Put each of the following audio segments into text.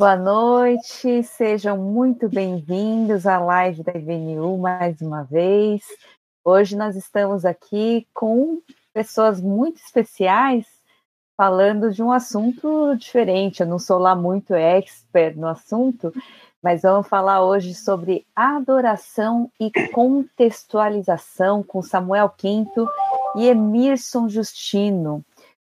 Boa noite, sejam muito bem-vindos à live da IBNU mais uma vez. Hoje nós estamos aqui com pessoas muito especiais falando de um assunto diferente. Eu não sou lá muito expert no assunto, mas vamos falar hoje sobre adoração e contextualização com Samuel Quinto e Emerson Justino.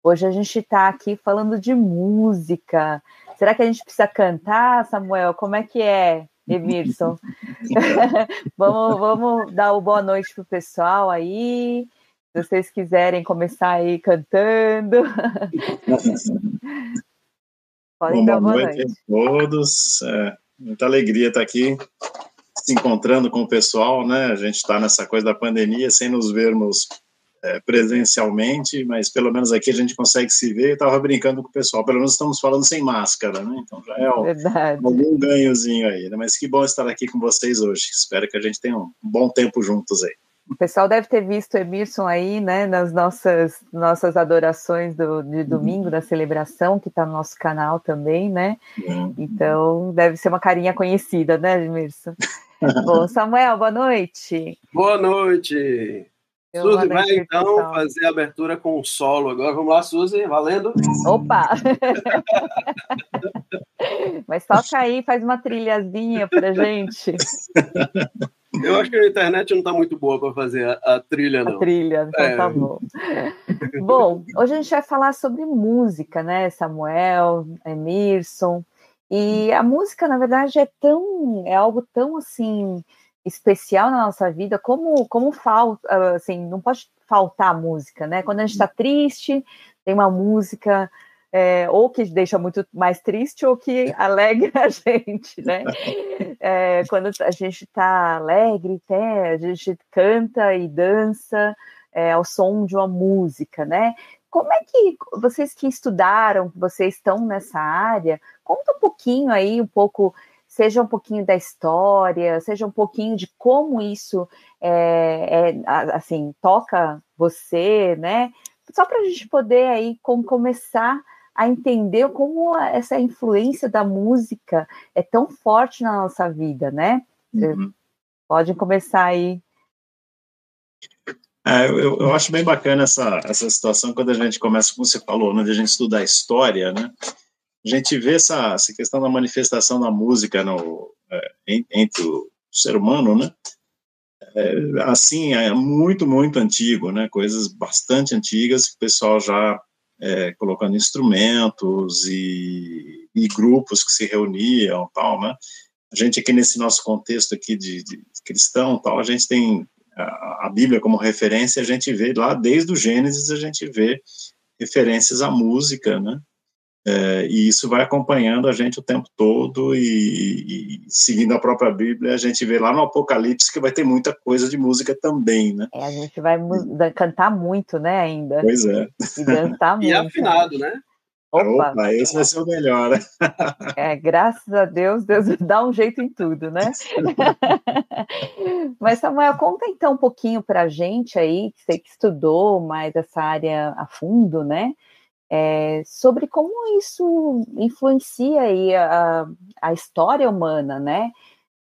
Hoje a gente está aqui falando de música. Será que a gente precisa cantar, Samuel? Como é que é, Emerson? vamos, vamos dar uma boa noite para o pessoal aí. Se vocês quiserem começar aí cantando. Podem Bom, dar boa noite, noite. a todos. É, muita alegria estar aqui se encontrando com o pessoal, né? A gente está nessa coisa da pandemia sem nos vermos é, presencialmente, mas pelo menos aqui a gente consegue se ver. Eu estava brincando com o pessoal, pelo menos estamos falando sem máscara, né? Então já é um, algum ganhozinho aí, né? Mas que bom estar aqui com vocês hoje. Espero que a gente tenha um bom tempo juntos aí. O pessoal deve ter visto o Emerson aí, né, nas nossas, nossas adorações do, de domingo, da celebração, que está no nosso canal também, né? Uhum. Então, deve ser uma carinha conhecida, né, Emerson? Bom, Samuel, boa noite. Boa noite. Suzy vai então fazer a abertura com o solo agora. Vamos lá, Suzy, valendo. Opa! Mas toca aí, faz uma trilhazinha pra gente. Eu acho que a internet não está muito boa para fazer a, a, trilha, não. A trilha, então é. tá bom. bom, hoje a gente vai falar sobre música, né, Samuel, Emerson. E a música, na verdade, é tão, é algo tão assim especial na nossa vida, como como falta, assim, não pode faltar música, né? Quando a gente está triste, tem uma música é, ou que deixa muito mais triste ou que alegra a gente, né? É, quando a gente está alegre, até, a gente canta e dança é, ao som de uma música, né? Como é que vocês que estudaram, vocês estão nessa área, conta um pouquinho aí, um pouco seja um pouquinho da história, seja um pouquinho de como isso é, é assim toca você, né? Só para a gente poder aí como começar a entender como essa influência da música é tão forte na nossa vida, né? Uhum. Pode começar aí. É, eu, eu, acho bem bacana essa, essa situação quando a gente começa, como você falou, né, a gente estudar história, né? A gente vê essa, essa questão da manifestação da música no, é, entre o ser humano, né? É, assim, é muito, muito antigo, né? Coisas bastante antigas que o pessoal já é, colocando instrumentos e, e, grupos que se reuniam, tal, né? A gente aqui nesse nosso contexto aqui de, de cristão, tal, a gente tem a, a Bíblia como referência, a gente vê lá desde o Gênesis a gente vê referências à música, né? É, e isso vai acompanhando a gente o tempo todo e, e, seguindo a própria Bíblia, a gente vê lá no Apocalipse que vai ter muita coisa de música também, né? É, a gente vai cantar muito, né, ainda. Pois é. E dançar muito. E afinado, né? Opa, Opa esse vai ser o melhor. É, graças a Deus, Deus dá um jeito em tudo, né? Mas, Samuel, conta então um pouquinho para a gente aí, que você que estudou mais essa área a fundo, né? É, sobre como isso influencia aí a, a história humana, né?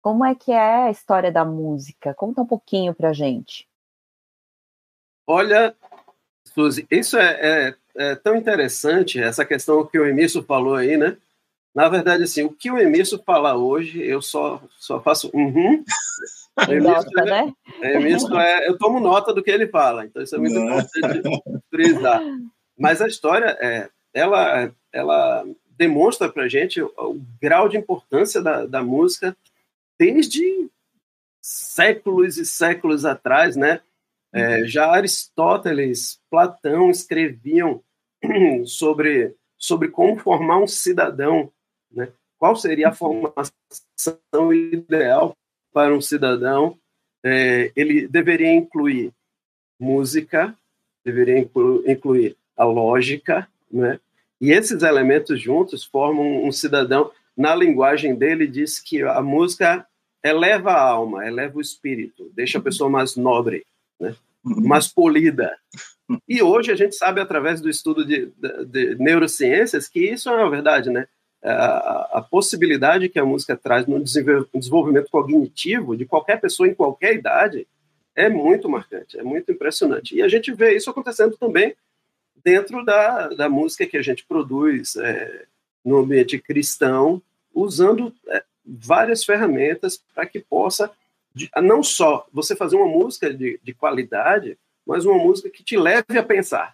Como é que é a história da música? Conta um pouquinho para gente. Olha, Suzy, isso é, é, é, tão interessante, essa questão que o Emício falou aí, né? Na verdade, assim, o que o Emício fala hoje, eu só, só faço uhum. Emício, né? é, Emício é, eu tomo nota do que ele fala, então isso é muito Não. importante frisar. Mas a história, é, ela, ela demonstra para gente o, o, grau de importância da, da música desde séculos e séculos atrás, né? É, já Aristóteles, Platão escreviam sobre, sobre como formar um cidadão, né? Qual seria a formação ideal para um cidadão? É, ele deveria incluir música, deveria inclu incluir a lógica, né? E esses elementos juntos formam um cidadão. Na linguagem dele, diz que a música eleva a alma, eleva o espírito, deixa a pessoa mais nobre, né? Uhum. mais polida. E hoje a gente sabe, através do estudo de, de, de neurociências, que isso é uma verdade, né? a, a, possibilidade que a música traz no desenvolvimento cognitivo de qualquer pessoa em qualquer idade é muito marcante, é muito impressionante. E a gente vê isso acontecendo também dentro da, da música que a gente produz é, no ambiente cristão, usando é, várias ferramentas para que possa, de, não só você fazer uma música de, de qualidade, mas uma música que te leve a pensar,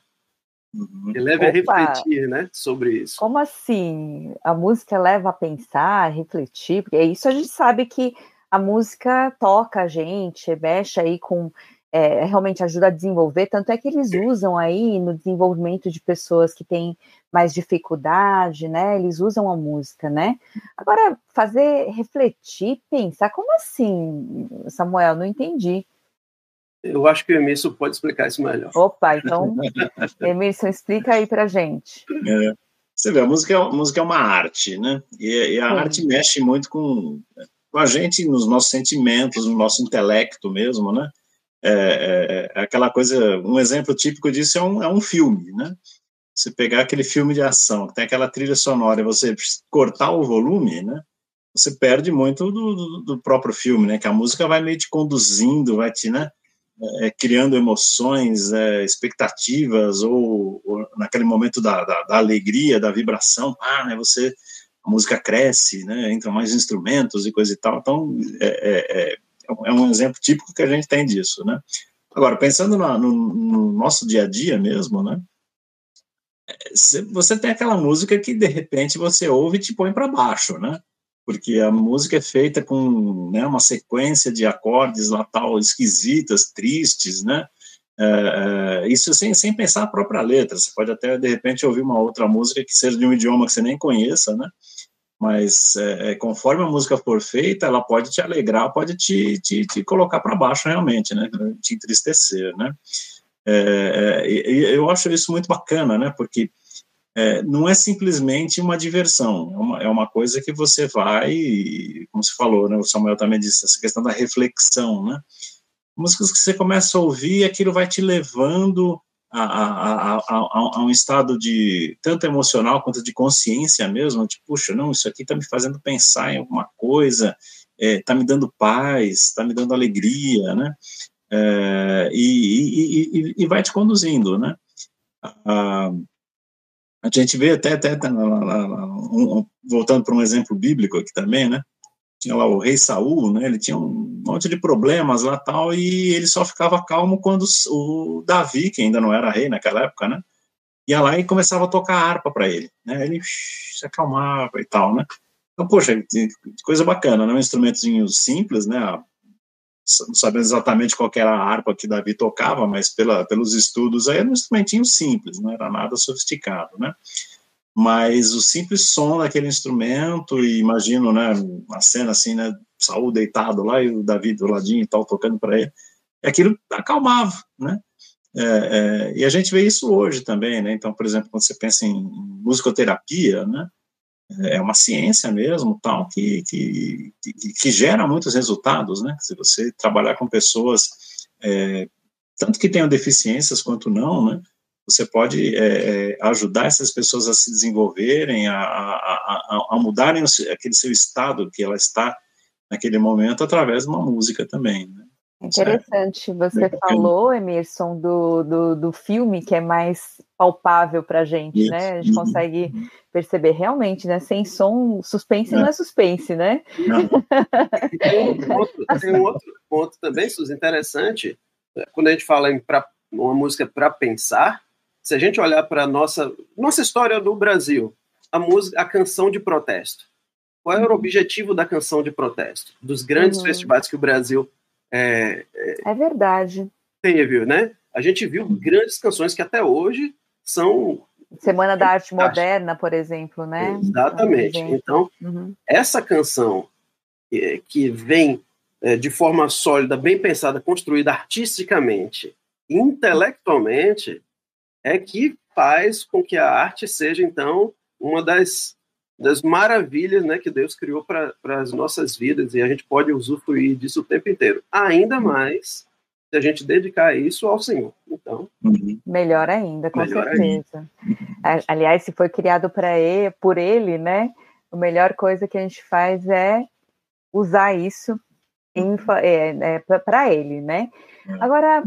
Uhum. Que leve Opa. a refletir, né, sobre isso. Como assim? A música leva a pensar, a refletir? Porque é isso a gente sabe que a música toca a gente, mexe aí com. É, realmente ajuda a desenvolver, tanto é que eles usam aí no desenvolvimento de pessoas que têm mais dificuldade, né? Eles usam a música, né? Agora, fazer refletir, pensar, como assim, Samuel? Não entendi. Eu acho que o Emerson pode explicar isso melhor. Opa, então, Emerson, explica aí para gente. É, você vê, a música, é, a música é uma arte, né? E, e a Sim. arte mexe muito com, com a gente, nos nossos sentimentos, no nosso intelecto mesmo, né? É, é, é, aquela coisa, um exemplo típico disso é um, é um filme, né? Você pegar aquele filme de ação, que tem aquela trilha sonora, e você cortar o volume, né? Você perde muito do, do, do próprio filme, né? Que a música vai meio te conduzindo, vai te, né? é, criando emoções, é, expectativas, ou, ou, naquele momento da, da, da, alegria, da vibração, ah, né, você, a música cresce, né, entram mais instrumentos e coisa e tal, então é, é, um exemplo típico que a gente tem disso, né. Agora, pensando no, no, no nosso dia a dia mesmo, né, você tem aquela música que de repente você ouve e te põe para baixo, né? porque a música é feita com né, uma sequência de acordes lá tal esquisitas, tristes, né? É, é, isso sem, sem pensar a própria letra. Você pode até de repente ouvir uma outra música que seja de um idioma que você nem conheça, né? Mas é, é conforme a música for feita, ela pode te alegrar, pode te, te, te colocar para baixo realmente, né? Te entristecer, né? É, é, eu acho isso muito bacana, né? Porque é, não é simplesmente uma diversão, é uma, é uma, coisa que você vai, como se falou, né, o Samuel também disse, essa questão da reflexão, né? Músicas que você começa a ouvir, aquilo vai te levando a, a, a, a, um estado de tanto emocional quanto de consciência mesmo, tipo, puxa, não, isso aqui está me fazendo pensar em alguma coisa, está é, me dando paz, está me dando alegria, né? É, e, e, e, e, vai te conduzindo, né? Ah, a gente vê até, até um, voltando para um exemplo bíblico aqui também, né? Tinha lá o rei Saul, né? Ele tinha um monte de problemas lá tal e ele só ficava calmo quando o Davi, que ainda não era rei naquela época, né? Ia lá e começava a tocar harpa para ele, né? Ele se acalmava e tal, né? Então, poxa, coisa bacana, né? Um instrumentozinho simples, né? não sabendo exatamente qual era a harpa que Davi tocava, mas pela, pelos estudos aí era um instrumentinho simples, não era nada sofisticado, né? Mas o simples som daquele instrumento, e imagino, né, uma cena assim, né, Saul deitado lá e o Davi do ladinho e tal, tocando para ele, aquilo acalmava, né? É, é, e a gente vê isso hoje também, né? Então, por exemplo, quando você pensa em musicoterapia, né? é uma ciência mesmo, tal, que, que, que, gera muitos resultados, né? Se você trabalhar com pessoas, é, tanto que tenham deficiências quanto não, né? Você pode é, é ajudar essas pessoas a se desenvolverem, a, a, a, a mudarem aquele seu estado que ela está naquele momento através de uma música também, né? Interessante, você falou, Emerson, do, do, do, filme que é mais palpável para a gente, né? A gente uhum. consegue perceber realmente, né? Sem som, suspense é. não é suspense, né? Tem um, outro, tem um outro ponto também, Suzy, interessante, quando a gente fala em pra, uma música para pensar, se a gente olhar para a nossa, nossa história do Brasil, a música, a canção de protesto. Qual era o uhum. objetivo da canção de protesto? Dos grandes uhum. festivais que o Brasil é, é verdade. Teve, né? A gente viu grandes canções que até hoje são. Semana da Arte Moderna, por exemplo, né? Exatamente. Então, uhum. essa canção é, que vem é, de forma sólida, bem pensada, construída artisticamente, intelectualmente, é que faz com que a arte seja, então, uma das das maravilhas né, que Deus criou para as nossas vidas e a gente pode usufruir disso o tempo inteiro. Ainda uhum. mais se a gente dedicar isso ao Senhor. Então, uhum. melhor ainda, com melhor certeza. Ainda. Aliás, se foi criado para ele, por ele, né? a melhor coisa que a gente faz é usar isso é, é, para ele, né? É. Agora,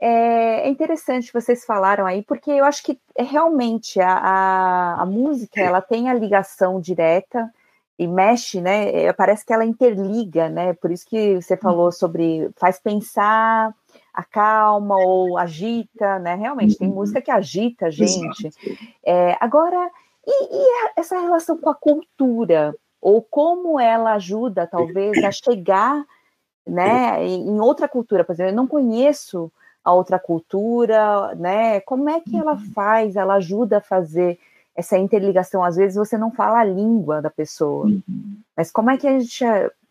é, é, interessante vocês falaram aí, porque eu acho que é realmente a, a, a, música ela tem a ligação direta e mexe, né? É, parece que ela interliga, né? Por isso que você falou sobre faz pensar, acalma ou agita, né? Realmente tem uhum. música que agita a gente. É, agora, e, e essa relação com a cultura? Ou como ela ajuda, talvez, a chegar né, em outra cultura, por exemplo, eu não conheço a outra cultura, né? Como é que ela uhum. faz? Ela ajuda a fazer essa interligação. Às vezes você não fala a língua da pessoa, uhum. mas como é que a gente,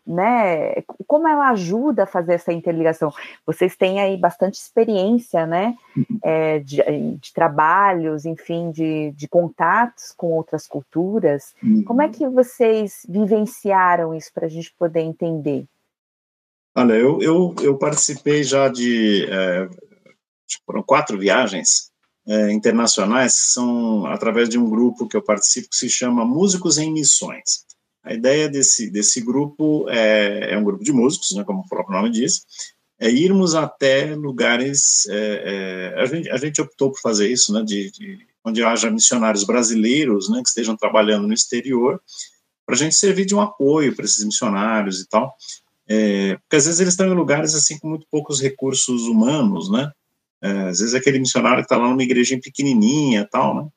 né? Como ela ajuda a fazer essa interligação? Vocês têm aí bastante experiência, né? Uhum. É, de, de, trabalhos, enfim, de, de, contatos com outras culturas. Como é que vocês vivenciaram isso para a gente poder entender? Olha, eu, eu, eu participei já de é, foram quatro viagens é, internacionais que são através de um grupo que eu participo que se chama Músicos em Missões. A ideia desse, desse grupo é, é um grupo de músicos, né, como o próprio nome diz, é irmos até lugares. É, é, a, gente, a gente optou por fazer isso, né, de, de onde haja missionários brasileiros né, que estejam trabalhando no exterior, para a gente servir de um apoio para esses missionários e tal. É, porque às vezes eles estão em lugares assim com muito poucos recursos humanos, né? É, às vezes aquele missionário que está lá numa igrejinha pequenininha tal, né?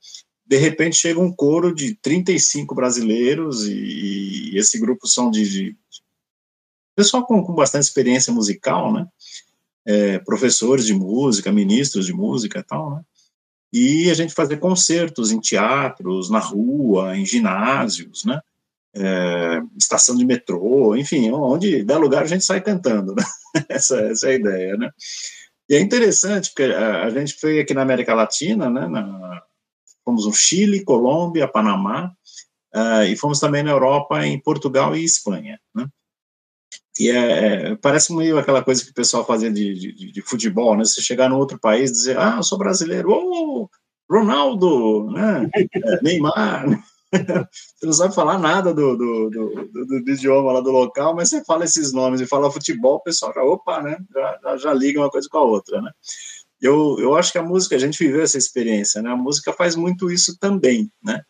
De repente chega um coro de 35 brasileiros e, e esse grupo são de, de pessoal com, com, bastante experiência musical, né? É, professores de música, ministros de música tal, né? E a gente fazer concertos em teatros, na rua, em ginásios, né? É, estação de metrô, enfim, onde der lugar a gente sai cantando, né? essa, essa é a ideia, né? E é interessante, porque a, a gente foi aqui na América Latina, né, na, fomos no Chile, Colômbia, Panamá, uh, e fomos também na Europa, em Portugal e Espanha, né? E é, é, parece meio aquela coisa que o pessoal fazia de, de, de, futebol, né? Você chegar no outro país e dizer, ah, eu sou brasileiro, oh, Ronaldo, né? É, Neymar, você não sabe falar nada do, do, do, do, do idioma lá do local, mas você fala esses nomes e fala futebol, o pessoal já, opa, né? Já, já, já liga uma coisa com a outra, né? Eu, eu acho que a música, a gente viveu essa experiência, né? A música faz muito isso também, né?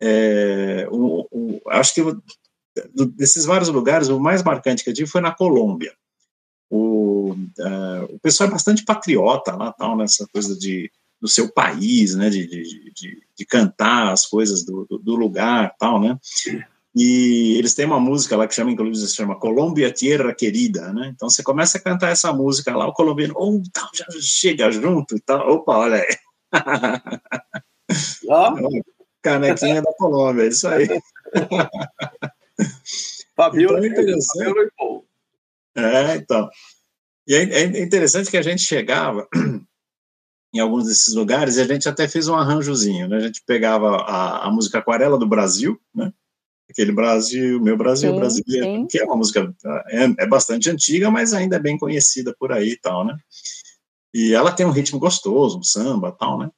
É, o, o, acho que desses vários lugares, o mais marcante que eu tive foi na Colômbia. O, uh, o pessoal é bastante patriota lá, tal, nessa coisa de do seu país, né, de, de, de, de cantar as coisas do, do, do, lugar, tal, né, e eles têm uma música lá que chama, inclusive, se chama Colômbia Tierra Querida, né, então você começa a cantar essa música lá, o colombiano, oh, tal, já chega junto e tal, opa, olha aí. Oh. Canequinha da Colômbia, é isso aí. Fabiola, então, é interessante. É, então. E é, é interessante que a gente chegava em alguns desses lugares, e a gente até fez um arranjozinho, né? A gente pegava a, a música Aquarela do Brasil, né? Aquele Brasil, meu Brasil sim, brasileiro, sim. que é uma música é, é, bastante antiga, mas ainda é bem conhecida por aí e tal, né? E ela tem um ritmo gostoso, um samba tal, né?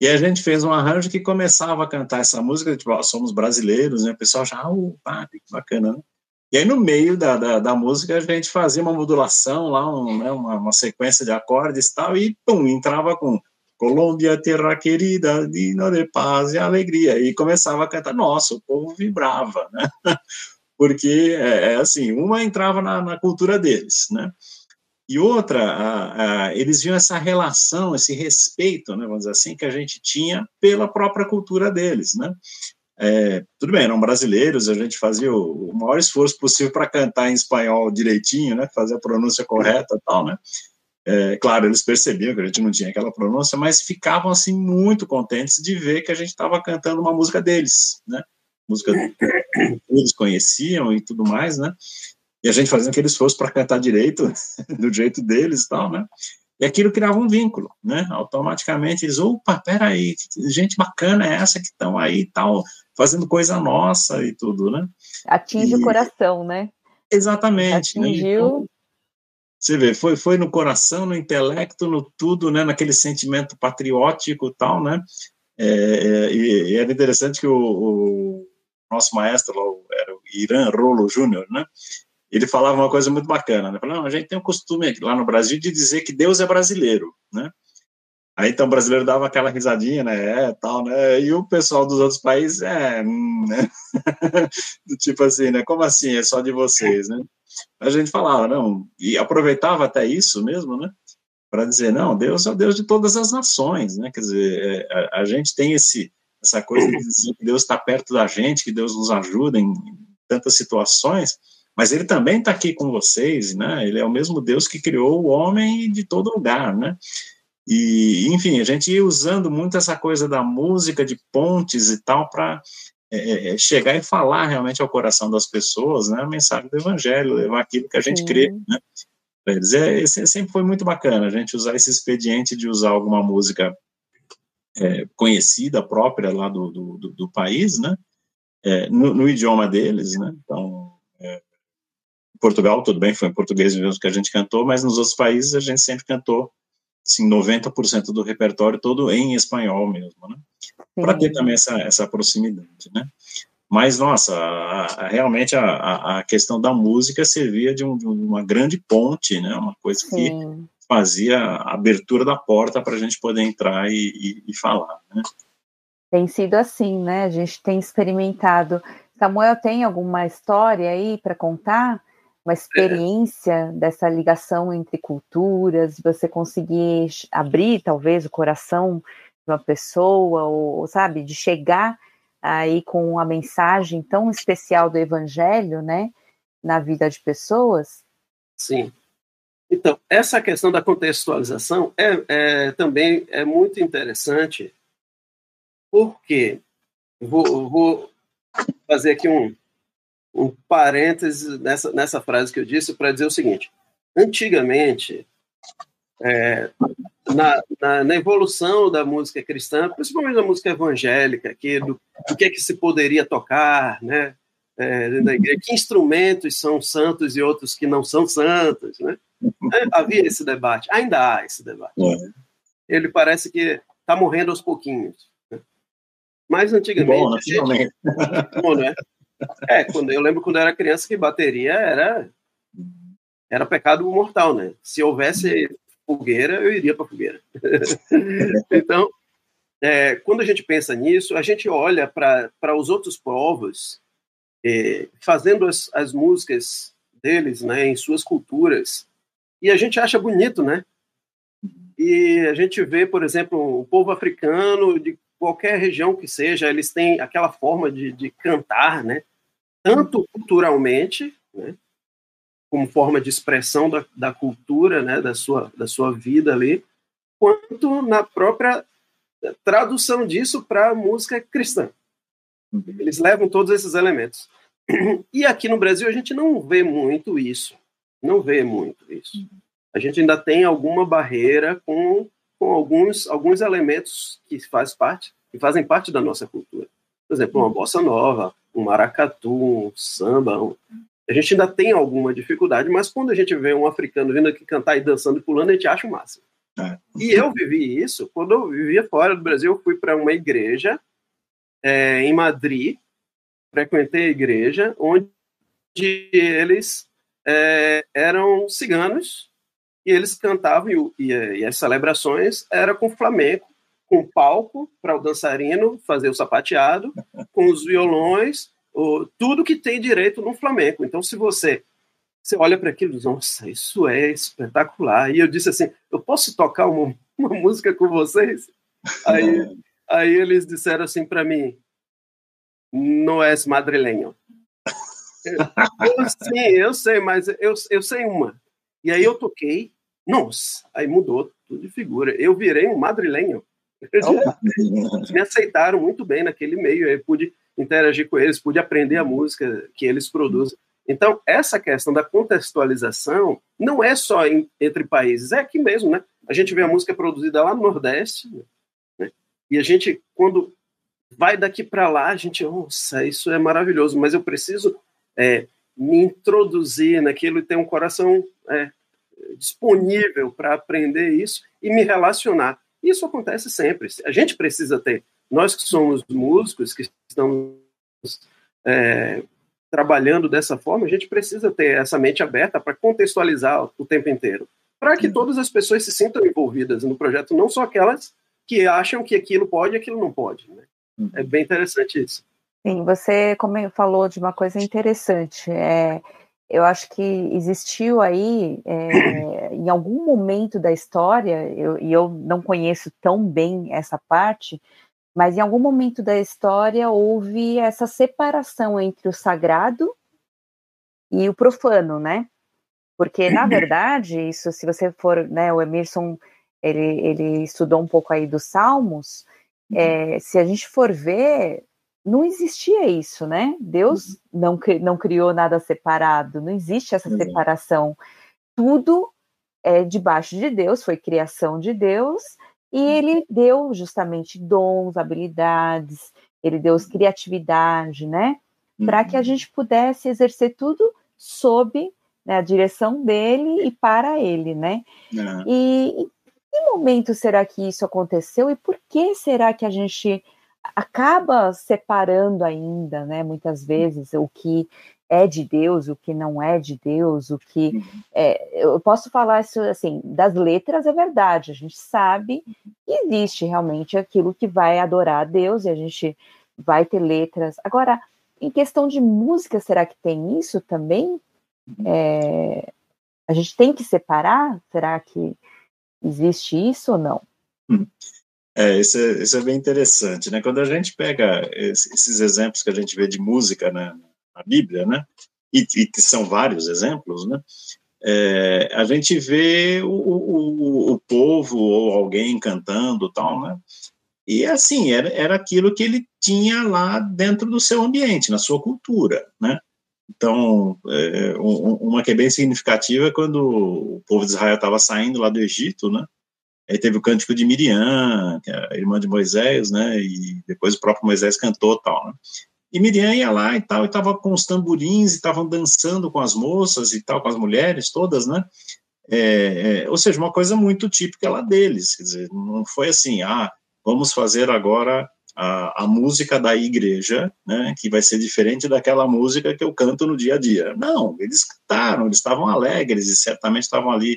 E a gente fez um arranjo que começava a cantar essa música, tipo, ó, somos brasileiros, né? O pessoal já, oh, pá, que bacana, né? E aí, no meio da, da, da, música, a gente fazia uma modulação lá, um, né, uma, uma, sequência de acordes e tal, e pum, entrava com Colômbia, terra querida, dino de paz e alegria. E começava a cantar. Nossa, o povo vibrava, né? Porque, é, é assim, uma entrava na, na, cultura deles, né? E outra, a, a, eles viam essa relação, esse respeito, né, vamos dizer assim, que a gente tinha pela própria cultura deles, né? É, tudo bem, eram brasileiros, a gente fazia o, o maior esforço possível para cantar em espanhol direitinho, né, fazer a pronúncia correta tal, né. É, claro, eles percebiam que a gente não tinha aquela pronúncia, mas ficavam assim muito contentes de ver que a gente estava cantando uma música deles, né, música que eles conheciam e tudo mais, né, e a gente fazia aquele esforço para cantar direito, do jeito deles e tal, né, e aquilo criava um vínculo, né? Automaticamente eles, opa, peraí, gente bacana é essa que estão aí tal, fazendo coisa nossa e tudo, né? Atinge e... o coração, né? Exatamente. Né? Atingiu. Né? Então, você vê, foi, foi no coração, no intelecto, no tudo, né? Naquele sentimento patriótico tal, né? É, é, e, e, era interessante que o, o, nosso maestro, era o Irã Rolo Júnior, né? Ele falava uma coisa muito bacana, né? Falava, a gente tem o costume lá no Brasil de dizer que Deus é brasileiro, né? Aí então o brasileiro dava aquela risadinha, né? É, tal, né? E o pessoal dos outros países, é, hum, né? tipo assim, né? Como assim? É só de vocês, né? A gente falava, não, e aproveitava até isso mesmo, né? Para dizer, não, Deus é o Deus de todas as nações, né? Quer dizer, é, a, a gente tem esse, essa coisa de dizer que Deus está perto da gente, que Deus nos ajuda em tantas situações, mas Ele também está aqui com vocês, né? Ele é o mesmo Deus que criou o homem de todo lugar, né? E, enfim, a gente ia usando muito essa coisa da música, de pontes e tal, para é, é, é, chegar e falar realmente ao coração das pessoas, né, a mensagem do evangelho, levar aquilo que a gente Sim. crê, né, eles. É, sempre foi muito bacana a gente usar esse expediente de usar alguma música é, conhecida, própria lá do, do, do, país, né, é, no, no, idioma deles, né, então, é, Portugal, tudo bem, foi em português mesmo que a gente cantou, mas nos outros países a gente sempre cantou assim, 90% do repertório todo em espanhol mesmo, né? Para ter também essa, essa proximidade, né? Mas, nossa, a, a, realmente a, a, questão da música servia de, um, de, uma grande ponte, né? Uma coisa que Sim. fazia a abertura da porta para a gente poder entrar e, e, e falar, né? Tem sido assim, né? A gente tem experimentado. Samuel tem alguma história aí para contar? Uma experiência dessa ligação entre culturas, você conseguir abrir talvez o coração de uma pessoa, ou, sabe, de chegar aí com uma mensagem tão especial do evangelho, né, na vida de pessoas? Sim. Então, essa questão da contextualização é, é também é muito interessante, porque vou, vou fazer aqui um, um parêntese nessa, nessa frase que eu disse para dizer o seguinte: antigamente, é, na, na, na, evolução da música cristã, principalmente da música evangélica, que do, do que é que se poderia tocar, né? É, da igreja, que instrumentos são santos e outros que não são santos, né? É, havia esse debate, ainda há esse debate. É. Ele parece que está morrendo aos pouquinhos. Né? Mas antigamente. Bom, gente... Bom, né? É, quando, eu lembro quando eu era criança que bateria era era pecado mortal, né? Se houvesse fogueira, eu iria para fogueira. então, é, quando a gente pensa nisso, a gente olha para os outros povos é, fazendo as, as músicas deles, né, em suas culturas, e a gente acha bonito, né? E a gente vê, por exemplo, o povo africano de qualquer região que seja, eles têm aquela forma de, de cantar, né? Tanto culturalmente, né, como forma de expressão da, da cultura, né, da, sua, da sua vida ali, quanto na própria tradução disso para a música cristã. Eles levam todos esses elementos. E aqui no Brasil a gente não vê muito isso. Não vê muito isso. A gente ainda tem alguma barreira com, com alguns, alguns elementos que, faz parte, que fazem parte da nossa cultura. Por exemplo, uma bossa nova, um maracatu, um samba. Um... A gente ainda tem alguma dificuldade, mas quando a gente vê um africano vindo aqui cantar e dançando e pulando, a gente acha o máximo. É. E eu vivi isso quando eu vivia fora do Brasil. Eu fui para uma igreja é, em Madrid, frequentei a igreja, onde eles é, eram ciganos e eles cantavam, e, e, as celebrações eram com flamenco, com palco para o dançarino fazer o sapateado, com os violões, o, tudo que tem direito no flamenco. Então, se você você olha para aquilo e diz, nossa, isso é espetacular. E eu disse assim, eu posso tocar uma, uma música com vocês? Aí, aí eles disseram assim para mim, não és madrilenho. Eu, sim, eu sei, mas eu, eu sei uma. E aí eu toquei, nossa, aí mudou tudo de figura. Eu virei um madrilenho. Eles me aceitaram muito bem naquele meio, eu pude interagir com eles, pude aprender a música que eles produzem. Então, essa questão da contextualização não é só em, entre países, é aqui mesmo, né? A gente vê a música produzida lá no Nordeste, né? e a gente, quando vai daqui para lá, a gente, nossa, isso é maravilhoso, mas eu preciso é, me introduzir naquilo e ter um coração é, disponível para aprender isso e me relacionar. Isso acontece sempre. A gente precisa ter. Nós que somos músicos, que estamos é, trabalhando dessa forma, a gente precisa ter essa mente aberta para contextualizar o tempo inteiro, para que todas as pessoas se sintam envolvidas no projeto, não só aquelas que acham que aquilo pode e aquilo não pode. Né? Uhum. É bem interessante isso. Sim, você como falou de uma coisa interessante. É, eu acho que existiu aí, é, em algum momento da história, eu, e eu não conheço tão bem essa parte, mas em algum momento da história houve essa separação entre o sagrado e o profano, né? Porque, na verdade, isso, se você for, né, o Emerson, ele, ele estudou um pouco aí dos Salmos, é, se a gente for ver, não existia isso, né? Deus não, não criou nada separado, não existe essa separação. Tudo é debaixo de Deus, foi criação de Deus, e uhum. ele deu justamente dons, habilidades, ele deu criatividade, né? Para que a uhum. gente pudesse exercer tudo sob né, a direção dele e para ele, né? É. E em que momento será que isso aconteceu e por que será que a gente acaba separando ainda, né? Muitas vezes o que é de Deus, o que não é de Deus, o que uhum. é, eu posso falar isso assim das letras é verdade, a gente sabe que existe realmente aquilo que vai adorar a Deus e a gente vai ter letras. Agora, em questão de música, será que tem isso também? Uhum. É, a gente tem que separar? Será que existe isso ou não? É, isso é, isso é bem interessante, né? Quando a gente pega esses exemplos que a gente vê de música, né? na Bíblia, né? E, e que são vários exemplos, né? É, a gente vê o, o, o, povo ou alguém cantando tal, né? E assim, era, era aquilo que ele tinha lá dentro do seu ambiente, na sua cultura, né? Então, é, uma que é bem significativa é quando o povo de Israel estava saindo lá do Egito, né? Aí teve o cântico de Miriam, que é a irmã de Moisés, né? E depois o próprio Moisés cantou tal, né? E Miriam ia lá e tal, e estava com os tamborins, e estavam dançando com as moças e tal, com as mulheres todas, né? É, é, ou seja, uma coisa muito típica lá deles, quer dizer, não foi assim, ah, vamos fazer agora a, a, música da igreja, né, que vai ser diferente daquela música que eu canto no dia a dia. Não, eles cantaram, eles estavam alegres e certamente estavam ali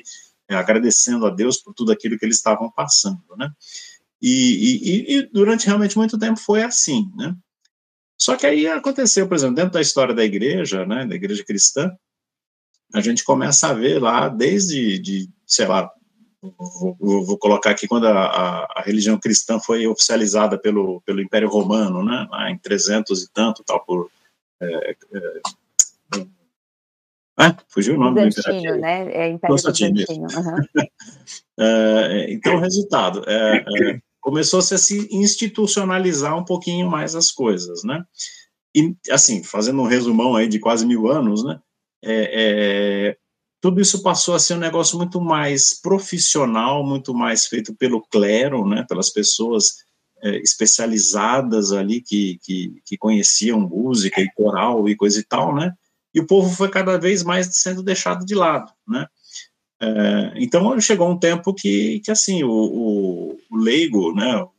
agradecendo a Deus por tudo aquilo que eles estavam passando, né? E, e, e durante realmente muito tempo foi assim, né? Só que aí aconteceu, por exemplo, dentro da história da igreja, né, da igreja cristã, a gente começa a ver lá desde, de, sei lá, vou, vou colocar aqui quando a, a, a, religião cristã foi oficializada pelo, pelo Império Romano, né, lá em 300 e tanto, tal, por... É, é, ah, fugiu o nome Bizantino, do imperador. né? É Império Constantino. Uhum. é, então, o resultado é, é começou-se a se institucionalizar um pouquinho mais as coisas, né? E, assim, fazendo um resumão aí de quase mil anos, né? É, tudo isso passou a ser um negócio muito mais profissional, muito mais feito pelo clero, né? Pelas pessoas especializadas ali que, que, que conheciam música e coral e coisa e tal, né? E o povo foi cada vez mais sendo deixado de lado, né? É, então chegou um tempo que, que assim, o, o, o, leigo, né, o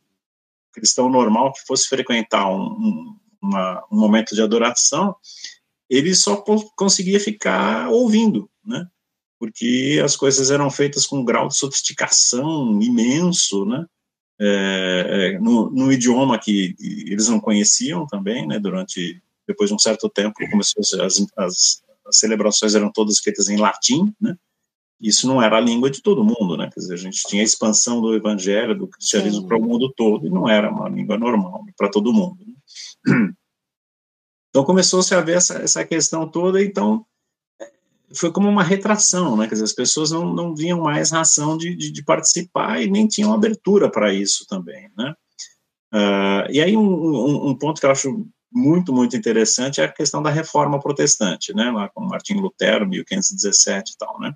cristão normal que fosse frequentar um, um, uma, um momento de adoração, ele só conseguia ficar ouvindo, né, porque as coisas eram feitas com um grau de sofisticação imenso, né, é, é no, no, idioma que eles não conheciam também, né, durante, depois de um certo tempo, começou as, as, as celebrações eram todas feitas em latim, né, isso não era a língua de todo mundo, né? Quer dizer, a gente tinha a expansão do evangelho, do cristianismo para o mundo todo, e não era uma língua normal para todo mundo. Né? Então começou-se a ver essa, essa questão toda, então foi como uma retração, né? Quer dizer, as pessoas não, não vinham mais ração de, de, de participar e nem tinham abertura para isso também, né? Uh, e aí um, um, um, ponto que eu acho muito, muito interessante é a questão da reforma protestante, né? Lá com Martim Lutero, 1517 e tal, né?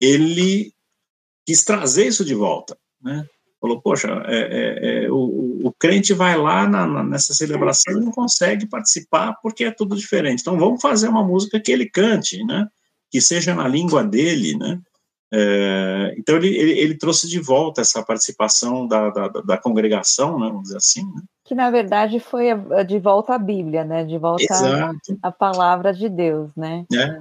ele quis trazer isso de volta, né? Falou, poxa, é, é, é, o, o, crente vai lá na, na, nessa celebração e não consegue participar porque é tudo diferente. Então vamos fazer uma música que ele cante, né? Que seja na língua dele, né? É, então ele, ele, ele, trouxe de volta essa participação da, da, da, congregação, né, vamos dizer assim, né? Que na verdade foi de volta à Bíblia, né? De volta à palavra de Deus, né? É.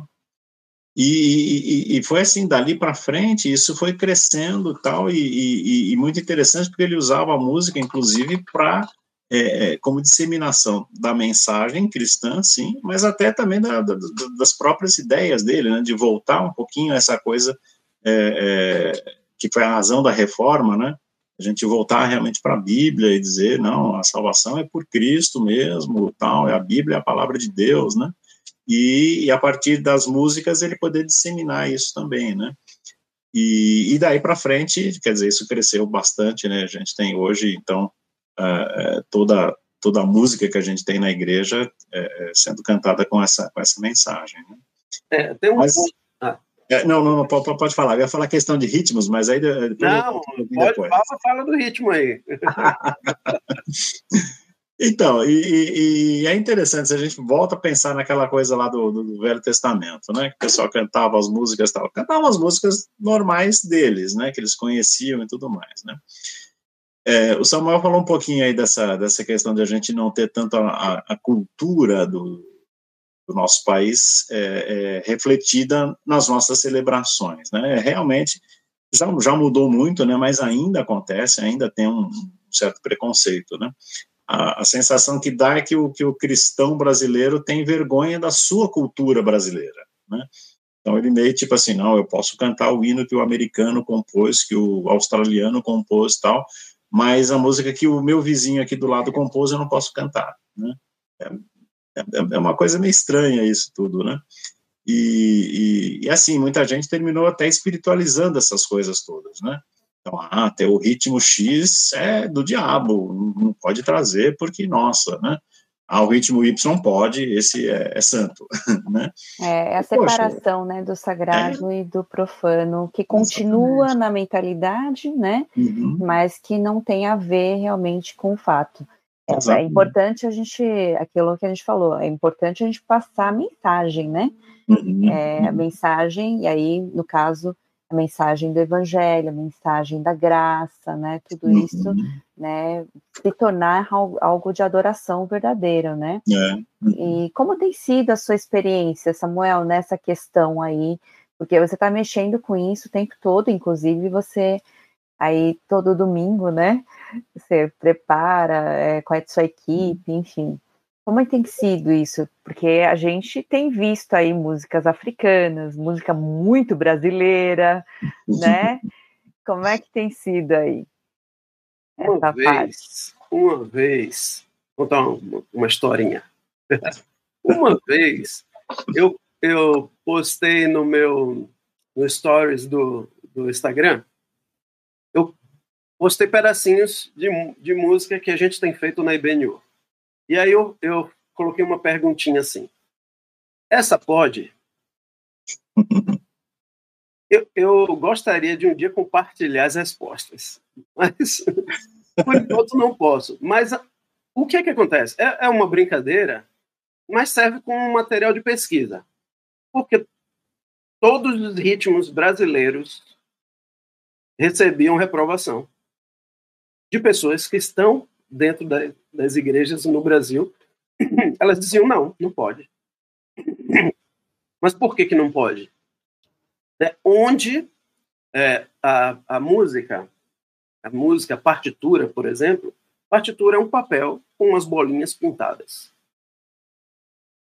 E, e, e, foi assim, dali para frente, isso foi crescendo tal, e, e, muito interessante, porque ele usava a música, inclusive, para é, é, como disseminação da mensagem cristã, sim, mas até também da, da, das próprias ideias dele, né, de voltar um pouquinho a essa coisa é, é, que foi a razão da reforma, né, a gente voltar realmente para a Bíblia e dizer, não, a salvação é por Cristo mesmo, tal, é a Bíblia, é a palavra de Deus, né, e, e, a partir das músicas ele poder disseminar isso também, né? E, e daí para frente, quer dizer, isso cresceu bastante, né? A gente tem hoje, então, uh, toda toda a música que a gente tem na igreja é, sendo cantada com essa com essa mensagem. Né? É, tem um Mas, ah. É, não, não, não, pode, pode falar. Eu ia falar questão de ritmos, mas aí depois não, eu, pode, fala, fala do ritmo aí. Então, e, e, é interessante, se a gente volta a pensar naquela coisa lá do, do, Velho Testamento, né, que o pessoal cantava as músicas tal, cantavam as músicas normais deles, né, que eles conheciam e tudo mais, né. É, o Samuel falou um pouquinho aí dessa, dessa questão de a gente não ter tanto a, a cultura do, do, nosso país é, é, refletida nas nossas celebrações, né, realmente já, já mudou muito, né, mas ainda acontece, ainda tem um certo preconceito, né, a, a, sensação que dá é que o, que o cristão brasileiro tem vergonha da sua cultura brasileira, né? Então ele meio tipo assim, não, eu posso cantar o hino que o americano compôs, que o australiano compôs tal, mas a música que o meu vizinho aqui do lado compôs eu não posso cantar, né? É, é, é uma coisa meio estranha isso tudo, né? E, e, e, assim, muita gente terminou até espiritualizando essas coisas todas, né? Então, ah, ter o ritmo X é do diabo, não pode trazer porque, nossa, né? Ah, o ritmo Y pode, esse é, é santo, né? É, é a separação, Poxa, né, do sagrado é, e do profano, que continua exatamente. na mentalidade, né, uhum. mas que não tem a ver realmente com o fato. É, é importante a gente, aquilo que a gente falou, é importante a gente passar a mensagem, né? Uhum. É, a mensagem, e aí, no caso, a mensagem do evangelho, a mensagem da graça, né? Tudo uhum. isso, né? Se tornar algo de adoração verdadeira, né? É. Uhum. E como tem sido a sua experiência, Samuel, nessa questão aí? Porque você está mexendo com isso o tempo todo, inclusive você aí todo domingo, né? Você prepara é, com a sua equipe, enfim. Como é que tem sido isso? Porque a gente tem visto aí músicas africanas, música muito brasileira, né? Como é que tem sido aí? Uma vez, parte? uma vez, vou contar uma, uma historinha. uma vez, eu, eu postei no meu no stories do, do Instagram, postei pedacinhos de, de música que a gente tem feito na IBNU. E aí eu, eu coloquei uma perguntinha assim. Essa pode? eu, eu gostaria de um dia compartilhar as respostas, mas por enquanto não posso. Mas o que é que acontece? É, é uma brincadeira, mas serve como material de pesquisa. Porque todos os ritmos brasileiros recebiam reprovação de pessoas que estão dentro da, das igrejas no Brasil, elas diziam não, não pode. Mas por que que não pode? É onde é, a, a música, a música, a partitura, por exemplo, partitura é um papel com umas bolinhas pintadas.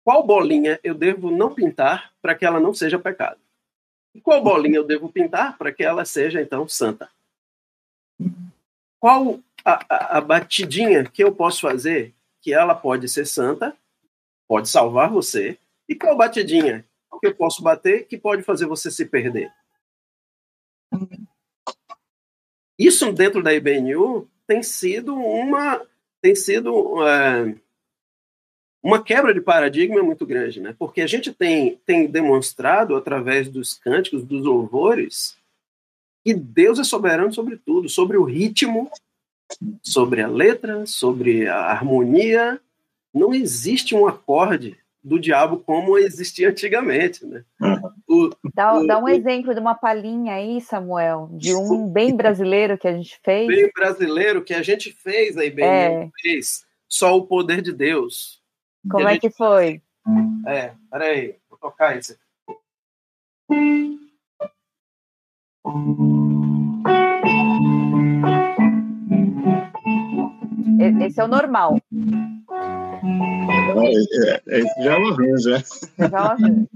Qual bolinha eu devo não pintar para que ela não seja pecado? E qual bolinha eu devo pintar para que ela seja, então, santa? Qual a, a, batidinha que eu posso fazer, que ela pode ser santa, pode salvar você, e qual batidinha que eu posso bater que pode fazer você se perder? Isso dentro da IBNU tem sido uma tem sido é, uma quebra de paradigma muito grande, né? Porque a gente tem, tem demonstrado através dos cânticos, dos louvores, que Deus é soberano sobre tudo, sobre o ritmo sobre a letra, sobre a harmonia. Não existe um acorde do diabo como existia antigamente, né? O, dá, o, dá um o, exemplo de uma palhinha aí, Samuel, de um bem brasileiro que a gente fez. Bem brasileiro que a gente fez aí, bem é. fez. Só o poder de Deus. Como é que foi? É, peraí, vou tocar isso. Esse é o normal. É, é, já é um arranjo, é. Já é um arranjo.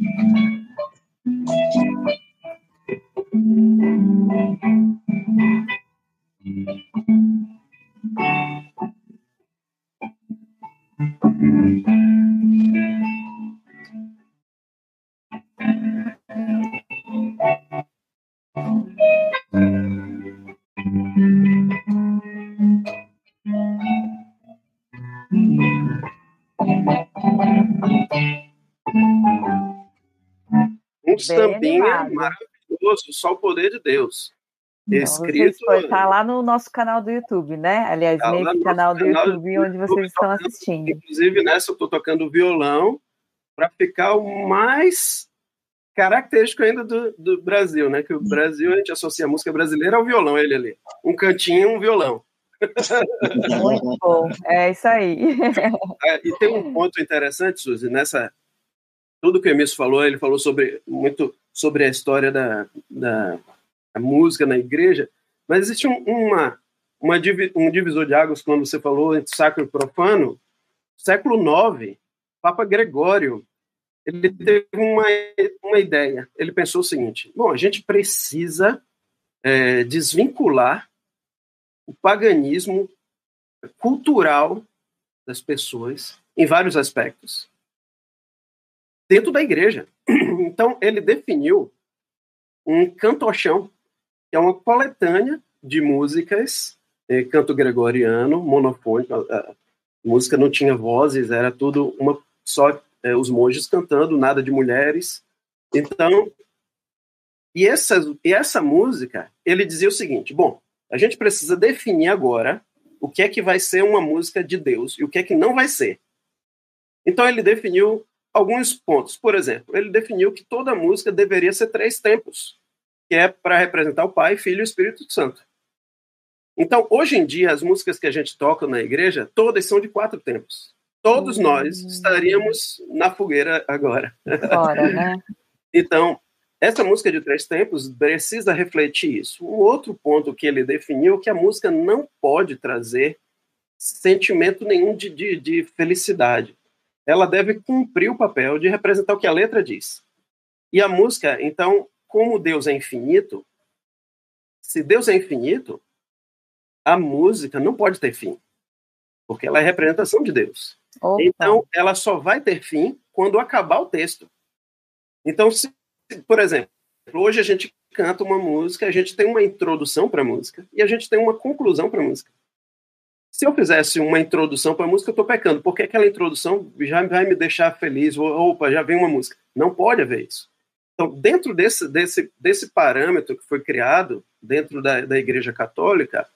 Um sambinha maravilhoso, só o poder de Deus. Não, escrito. Está lá no nosso canal do YouTube, né? Aliás, tá nesse canal do canal YouTube, onde vocês estão assistindo. Inclusive, nessa eu estou tocando violão para ficar o mais característico ainda do, do Brasil, né? Que o Brasil, a gente associa a música brasileira ao violão, ele ali. Um cantinho, um violão. Muito bom, é isso aí. É, e tem um ponto interessante, Suzy, nessa tudo que o Emerson falou, ele falou sobre muito sobre a história da, da música na igreja, mas existe um, uma, uma um divisor de águas quando você falou entre sacro e profano. Século IX, Papa Gregório, ele teve uma, uma ideia. Ele pensou o seguinte: bom, a gente precisa é, desvincular o paganismo cultural das pessoas em vários aspectos dentro da igreja. Então, ele definiu um cantochão, que é uma coletânea de músicas, eh, canto gregoriano, monofônico, a, música não tinha vozes, era tudo uma só eh, os monges cantando, nada de mulheres. Então, e essa, e essa música, ele dizia o seguinte: bom, a gente precisa definir agora o que é que vai ser uma música de Deus e o que é que não vai ser. Então ele definiu alguns pontos. Por exemplo, ele definiu que toda música deveria ser três tempos, que é para representar o Pai, Filho e Espírito Santo. Então, hoje em dia, as músicas que a gente toca na igreja, todas são de quatro tempos. Todos hum. nós estaríamos na fogueira agora. Fora, né? então, essa música de três tempos precisa refletir isso. Um outro ponto que ele definiu é que a música não pode trazer sentimento nenhum de, de, de felicidade ela deve cumprir o papel de representar o que a letra diz. E a música, então, como Deus é infinito, se Deus é infinito, a música não pode ter fim, porque ela é representação de Deus. Opa. Então, ela só vai ter fim quando acabar o texto. Então, se, por exemplo, hoje a gente canta uma música, a gente tem uma introdução para a música e a gente tem uma conclusão para a música se eu fizesse uma introdução para a música, eu estou pecando, porque aquela introdução já vai me deixar feliz, opa, já vem uma música. Não pode haver isso. Então, dentro desse, desse, desse parâmetro que foi criado dentro da, da Igreja Católica,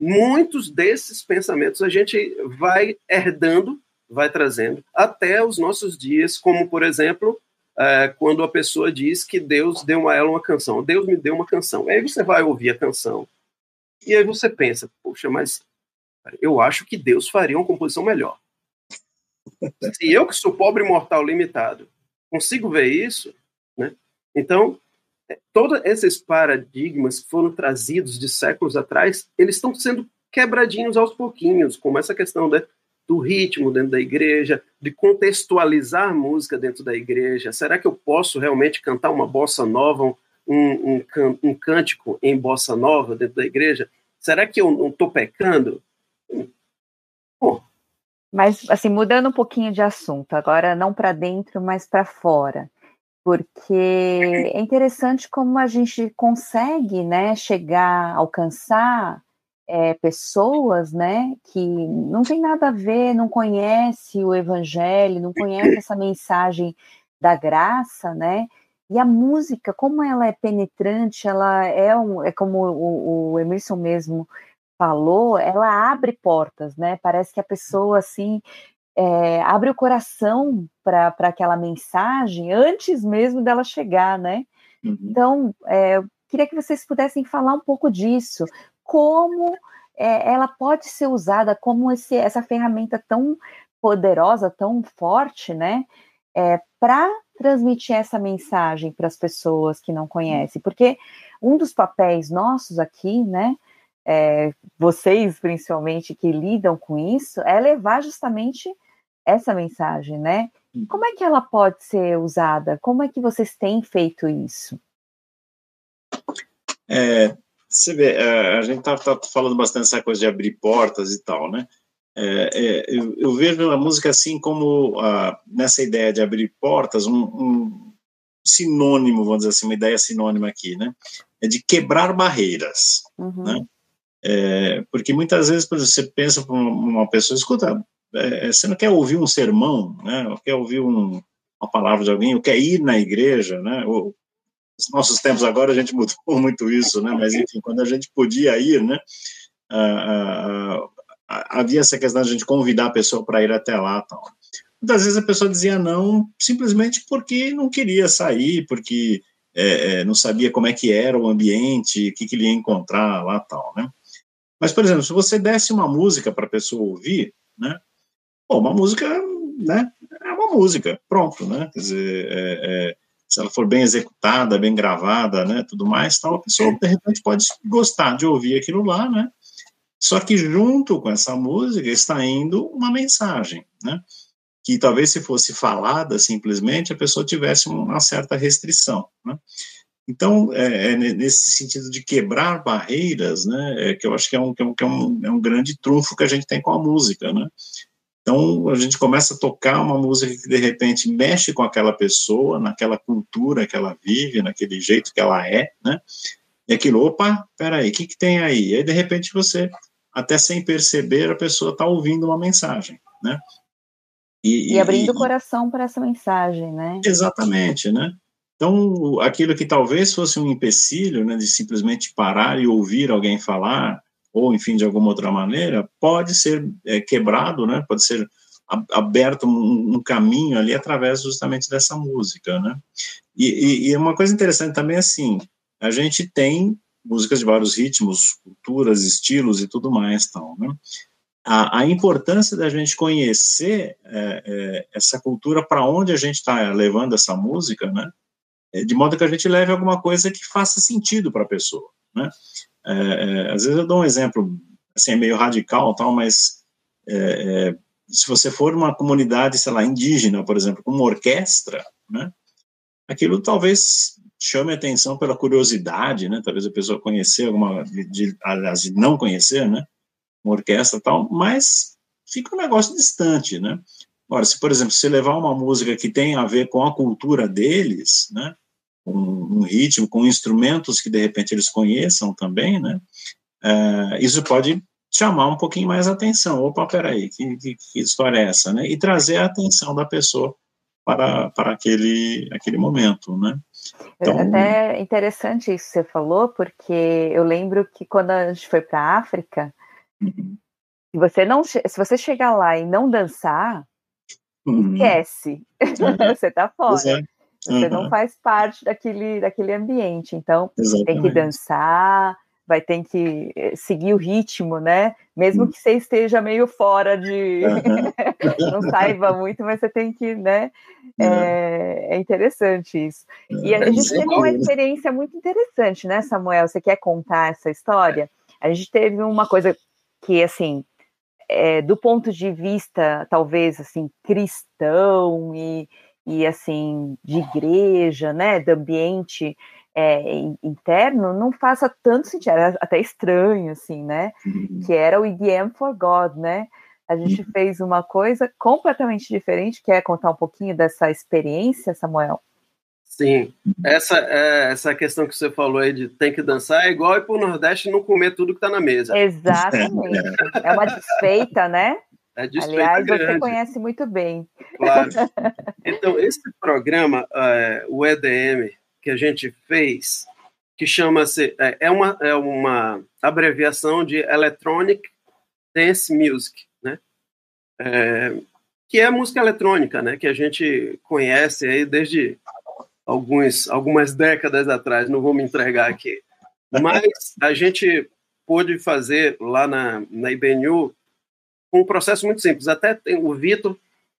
muitos desses pensamentos a gente vai herdando, vai trazendo até os nossos dias, como, por exemplo, é, quando a pessoa diz que Deus deu a ela uma canção. Deus me deu uma canção. Aí você vai ouvir a canção. E aí você pensa, puxa, mas eu acho que Deus faria uma composição melhor. Se eu, que sou pobre mortal limitado, consigo ver isso, né? então, é, todos esses paradigmas que foram trazidos de séculos atrás, eles estão sendo quebradinhos aos pouquinhos, como essa questão né, do ritmo dentro da igreja, de contextualizar a música dentro da igreja. Será que eu posso realmente cantar uma bossa nova, um, um, um cântico em bossa nova dentro da igreja? Será que eu não estou pecando? Mas, assim, mudando um pouquinho de assunto, agora não para dentro, mas para fora, porque é interessante como a gente consegue, né, chegar, alcançar é, pessoas, né, que não tem nada a ver, não conhece o evangelho, não conhece essa mensagem da graça, né, e a música, como ela é penetrante, ela é, um, é como o, o Emerson mesmo falou, ela abre portas, né? Parece que a pessoa assim é, abre o coração para aquela mensagem antes mesmo dela chegar, né? Uhum. Então, é, eu queria que vocês pudessem falar um pouco disso, como é, ela pode ser usada como esse, essa ferramenta tão poderosa, tão forte, né? É, para transmitir essa mensagem para as pessoas que não conhecem, porque um dos papéis nossos aqui, né, é, vocês principalmente que lidam com isso, é levar justamente essa mensagem, né? Como é que ela pode ser usada? Como é que vocês têm feito isso? É, você vê, é, a gente está tá falando bastante essa coisa de abrir portas e tal, né? É, é, eu, eu, vejo a música assim como nessa ideia de abrir portas um, um, sinônimo, vamos dizer assim, uma ideia sinônima aqui, né? É de quebrar barreiras, uhum. né? É, porque muitas vezes você pensa para uma pessoa, escuta, é, você não quer ouvir um sermão, né? Quer ouvir um, uma palavra de alguém, ou quer ir na igreja, né? Ou, nos nossos tempos agora a gente mudou muito isso, né? Mas enfim, quando a gente podia ir, né? Ah, ah, havia essa questão de a gente convidar a pessoa para ir até lá, tal. Muitas vezes a pessoa dizia não, simplesmente porque não queria sair, porque é, é, não sabia como é que era o ambiente, o que, que ele ia encontrar lá, tal, né? Mas, por exemplo, se você desse uma música para a pessoa ouvir, né? Uma música, né? É uma música, pronto, né? Quer dizer, é, é, se ela for bem executada, bem gravada, né? Tudo mais, tal, a pessoa de repente pode gostar de ouvir aquilo lá, né? Só que junto com essa música está indo uma mensagem, né? Que talvez se fosse falada simplesmente a pessoa tivesse uma certa restrição, né? Então, é, é, nesse sentido de quebrar barreiras, né, é, que eu acho que é um, que é, um, que é, um, é um grande trunfo que a gente tem com a música, né? Então, a gente começa a tocar uma música que, de repente, mexe com aquela pessoa, naquela cultura que ela vive, naquele jeito que ela é, né? E aquilo, opa, peraí, o que, que tem aí? E aí, de repente, você, até sem perceber, a pessoa está ouvindo uma mensagem, né? E, e abrindo o coração para essa mensagem, né? Exatamente, né? Então, aquilo que talvez fosse um empecilho, né, de simplesmente parar e ouvir alguém falar, ou enfim, de alguma outra maneira, pode ser é, quebrado, né? Pode ser aberto um, um, caminho ali através justamente dessa música, né? E, e, e, uma coisa interessante também assim, a gente tem músicas de vários ritmos, culturas, estilos e tudo mais, tal, né? A, a importância da gente conhecer é, é, essa cultura para onde a gente está levando essa música, né? É, de modo que a gente leve alguma coisa que faça sentido para a pessoa, né? É, é, às vezes eu dou um exemplo, assim, é meio radical, tal, mas é, se você for uma comunidade, sei lá, indígena, por exemplo, com uma orquestra, né, aquilo talvez chame atenção pela curiosidade, né, talvez a pessoa conhecer alguma, de, de, aliás, de não conhecer, né, uma orquestra tal, mas fica um negócio distante, né. Agora, se, por exemplo, você levar uma música que tem a ver com a cultura deles, né, com um ritmo, com instrumentos que de repente eles conheçam também, né? Uh, isso pode chamar um pouquinho mais a atenção. Opa, peraí, que, que, que história é essa, né? E trazer a atenção da pessoa para, para aquele, aquele momento, né? Então, é até interessante isso que você falou, porque eu lembro que quando a gente foi para a África, uhum. se você não se você chegar lá e não dançar, uhum. esquece, uhum. você tá fora. Você uhum. não faz parte daquele, daquele ambiente. Então, Exatamente. tem que dançar, vai ter que eh, seguir o ritmo, né? Mesmo uhum. que você esteja meio fora de. Uhum. não saiba muito, mas você tem que, né? É, é interessante isso. E a é, gente teve uma experiência muito interessante, né, Samuel? Você quer contar essa história? A gente teve uma coisa que, assim, é, do ponto de vista, talvez, assim, cristão e e assim de igreja, né, do ambiente é, interno, não faça tanto sentido, era até estranho, assim, né, uhum. que era o EDM for God, né, a gente uhum. fez uma coisa completamente diferente, quer contar um pouquinho dessa experiência, Samuel? Sim, essa, é, essa questão que você falou aí de tem que dançar é igual ir para o Nordeste e não comer tudo que está na mesa. Exatamente, é uma desfeita, né? É Aliás, grande. você conhece muito bem. Claro. Então, esse programa, uh, o EDM, que a gente fez, que chama-se, é, é, uma, é uma abreviação de Electronic Dance Music, né? É, que é música eletrônica, né, que a gente conhece aí desde alguns, algumas décadas atrás, não vou me entregar aqui. Mas a gente pôde fazer lá na, na IBNU um processo muito simples. Até tem, o Vitor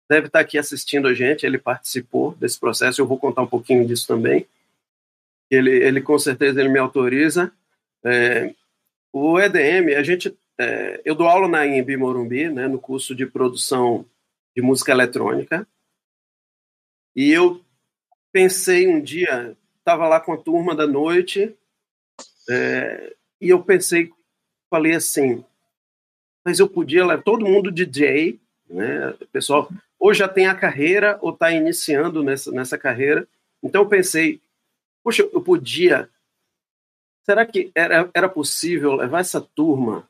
deve estar aqui assistindo a gente, ele participou desse processo, eu vou contar um pouquinho disso também. Ele, ele com certeza ele me autoriza. É, o EDM, a gente, é, eu dou aula na IMB Morumbi, né, no curso de produção de música eletrônica. E eu pensei um dia, estava lá com a turma da noite, é, e eu pensei, falei assim, mas eu podia levar todo mundo DJ, né? pessoal ou já tem a carreira ou está iniciando nessa, nessa carreira. Então eu pensei, poxa, eu podia. Será que era, era possível levar essa turma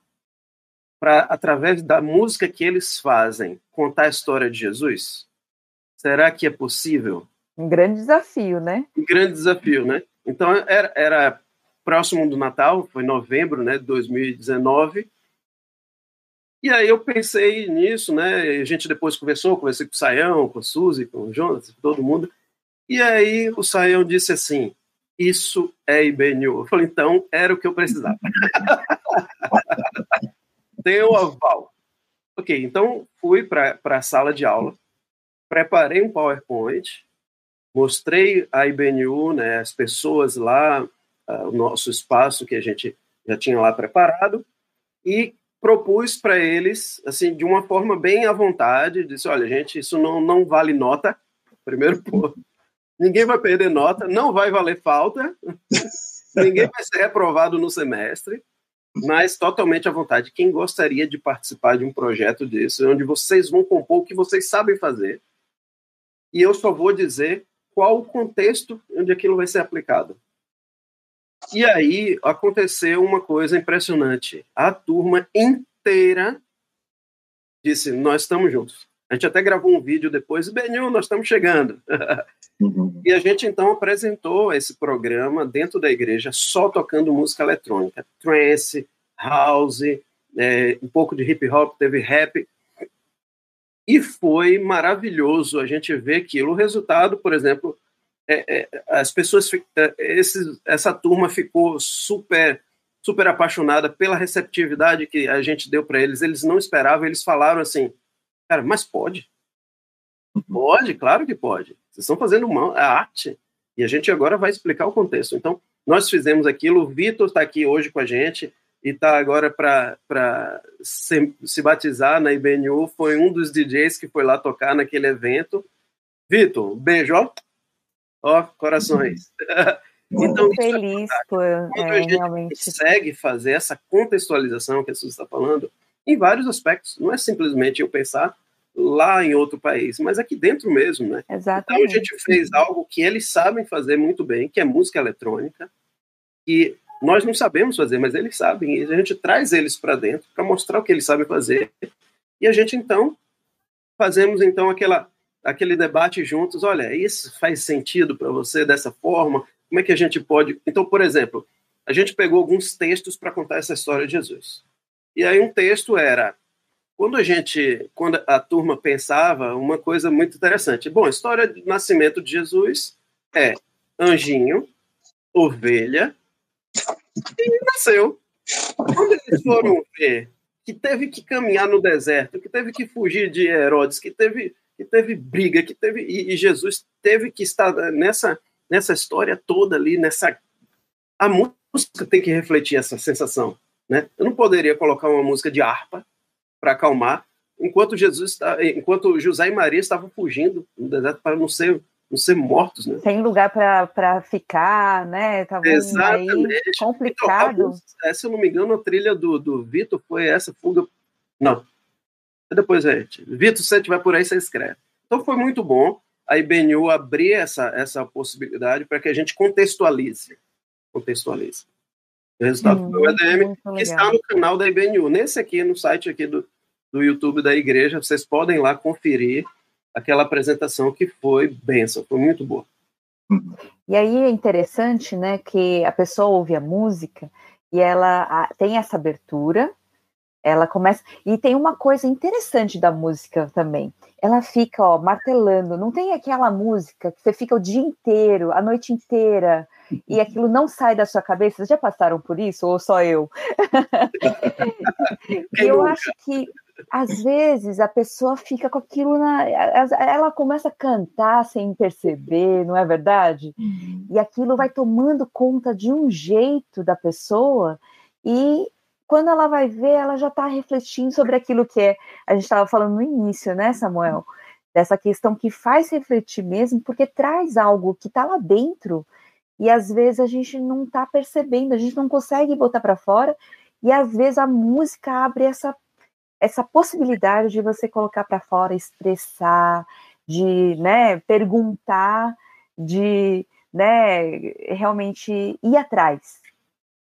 para, através da música que eles fazem, contar a história de Jesus? Será que é possível? Um grande desafio, né? Um grande desafio, né? Então era, era próximo do Natal, foi novembro né, de 2019, e aí eu pensei nisso, né? A gente depois conversou, conversei com o Saião, com a Suzy, com o Jonas, com todo mundo. E aí o Saião disse assim: Isso é IBNU. Eu falei, então era o que eu precisava. Tem o aval. Ok, então fui para a sala de aula, preparei um PowerPoint, mostrei a IBNU, né, as pessoas lá, uh, o nosso espaço que a gente já tinha lá preparado, e propus para eles, assim, de uma forma bem à vontade, disse, olha, gente, isso não, não vale nota, primeiro ponto. Ninguém vai perder nota, não vai valer falta, ninguém vai ser reprovado no semestre, mas totalmente à vontade. Quem gostaria de participar de um projeto desse, onde vocês vão compor o que vocês sabem fazer, e eu só vou dizer qual o contexto onde aquilo vai ser aplicado. E aí aconteceu uma coisa impressionante. A turma inteira disse: Nós estamos juntos. A gente até gravou um vídeo depois, Benil, nós estamos chegando. Uhum. e a gente então apresentou esse programa dentro da igreja, só tocando música eletrônica, trance, house, é, um pouco de hip hop, teve rap. E foi maravilhoso a gente ver aquilo. O resultado, por exemplo, é, é, as pessoas, é, esse, essa turma ficou super super apaixonada pela receptividade que a gente deu para eles. Eles não esperavam, eles falaram assim, cara, mas pode? Uhum. Pode, claro que pode. Vocês estão fazendo uma a arte e a gente agora vai explicar o contexto. Então, nós fizemos aquilo. O Vitor está aqui hoje com a gente e está agora para se, se batizar na IBNU. Foi um dos DJs que foi lá tocar naquele evento. Vitor, beijo, ó. Ó, corações. então, é feliz é por Quando é, a gente realmente. consegue fazer essa contextualização que a Suzy está falando, em vários aspectos, não é simplesmente eu pensar lá em outro país, mas aqui dentro mesmo, né? Exatamente. Então a gente fez algo que eles sabem fazer muito bem, que é música eletrônica, e nós não sabemos fazer, mas eles sabem, e a gente traz eles para dentro para mostrar o que eles sabem fazer, e a gente então fazemos então aquela aquele debate juntos, olha, isso faz sentido para você dessa forma? Como é que a gente pode. Então, por exemplo, a gente pegou alguns textos para contar essa história de Jesus. E aí um texto era quando a gente, quando a turma pensava, uma coisa muito interessante. Bom, a história do nascimento de Jesus é anjinho, ovelha e nasceu. Quando eles foram ver que teve que caminhar no deserto, que teve que fugir de Herodes, que teve que teve briga, que teve e, Jesus teve que estar nessa nessa história toda ali, nessa a música tem que refletir essa sensação, né? Eu não poderia colocar uma música de harpa para acalmar, enquanto Jesus enquanto José e Maria estavam fugindo no deserto para não ser não ser mortos, né? Sem lugar para ficar, né? Tava Exatamente. complicado. Então, a, se eu não me engano, a trilha do, do Vitor foi essa fuga. Não, depois a gente. Vitor, se você estiver por aí, você escreve. Então foi muito bom a IBNU abrir essa, essa possibilidade para que a gente contextualize. Contextualize. O resultado hum, foi o EDM, que está no canal da IBNU. Nesse aqui, no site aqui do, do YouTube da igreja, vocês podem lá conferir aquela apresentação que foi benção, foi muito boa. E aí é interessante, né, que a pessoa ouve a música e ela tem essa abertura, ela começa. E tem uma coisa interessante da música também. Ela fica, ó, martelando. Não tem aquela música que você fica o dia inteiro, a noite inteira, e aquilo não sai da sua cabeça. Vocês já passaram por isso, ou só eu? eu acho que às vezes a pessoa fica com aquilo na. Ela começa a cantar sem perceber, não é verdade? Uhum. E aquilo vai tomando conta de um jeito da pessoa, e quando ela vai ver, ela já está refletindo sobre aquilo que é. A gente estava falando no início, né, Samuel? Dessa questão que faz refletir mesmo, porque traz algo que está lá dentro e às vezes a gente não está percebendo, a gente não consegue botar para fora, e às vezes a música abre essa, essa possibilidade de você colocar para fora, expressar, de né, perguntar, de né, realmente ir atrás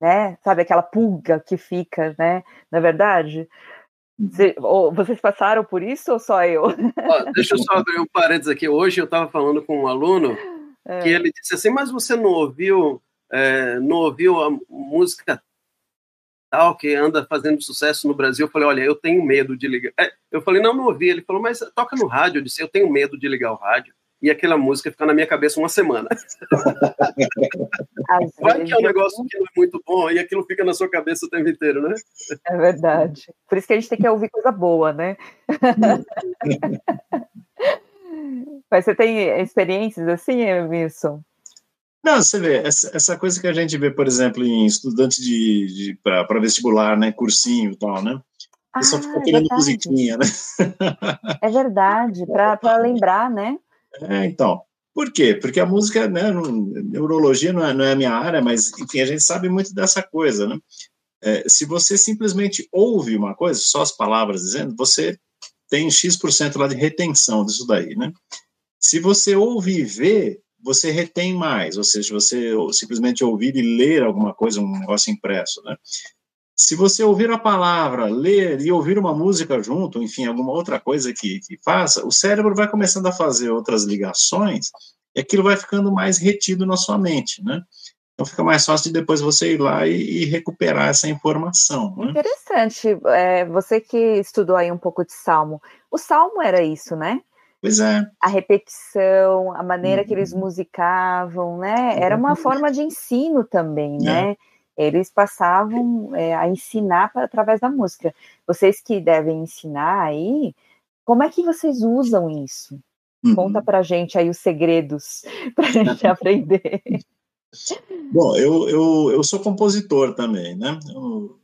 né? Sabe aquela pulga que fica, né? Na é verdade. Uhum. Vocês passaram por isso ou só eu? Ó, deixa eu só abrir um parênteses aqui. Hoje eu estava falando com um aluno é. que ele disse assim, mas você não ouviu, é, não ouviu a música tal que anda fazendo sucesso no Brasil? Eu falei, olha, eu tenho medo de ligar. É, eu falei, não, não ouvi. Ele falou, mas toca no rádio. Eu disse, eu tenho medo de ligar o rádio e aquela música fica na minha cabeça uma semana. Vai que é um negócio que não é muito bom e aquilo fica na sua cabeça o tempo inteiro, né? É verdade. Por isso que a gente tem que ouvir coisa boa, né? Mas você tem experiências assim, Emerson? Não, você vê, essa, essa, coisa que a gente vê, por exemplo, em estudante de, de para vestibular, né, cursinho e tal, né? Ah, só fica querendo é musiquinha, né? É verdade, para lembrar, né? É, então. Por quê? Porque a música, né, neurologia não é, não é a minha área, mas, enfim, a gente sabe muito dessa coisa, né? É, se você simplesmente ouve uma coisa, só as palavras dizendo, você tem X% lá de retenção disso daí, né? Se você ouve e vê, você retém mais, ou seja, você simplesmente ouvir e ler alguma coisa, um negócio impresso, né? Se você ouvir a palavra, ler e ouvir uma música junto, enfim, alguma outra coisa que, que faça, o cérebro vai começando a fazer outras ligações e aquilo vai ficando mais retido na sua mente, né? Então fica mais fácil de depois você ir lá e, e recuperar essa informação. Né? Interessante. É, você que estudou aí um pouco de Salmo, o Salmo era isso, né? Pois é. A repetição, a maneira uhum. que eles uhum. musicavam, né? Era uma forma de ensino também, é. né? Eles passavam é, a ensinar pra, através da música. Vocês que devem ensinar aí, como é que vocês usam isso? Uhum. Conta pra gente aí os segredos pra gente aprender. Bom, eu, eu, eu sou compositor também, né? Eu,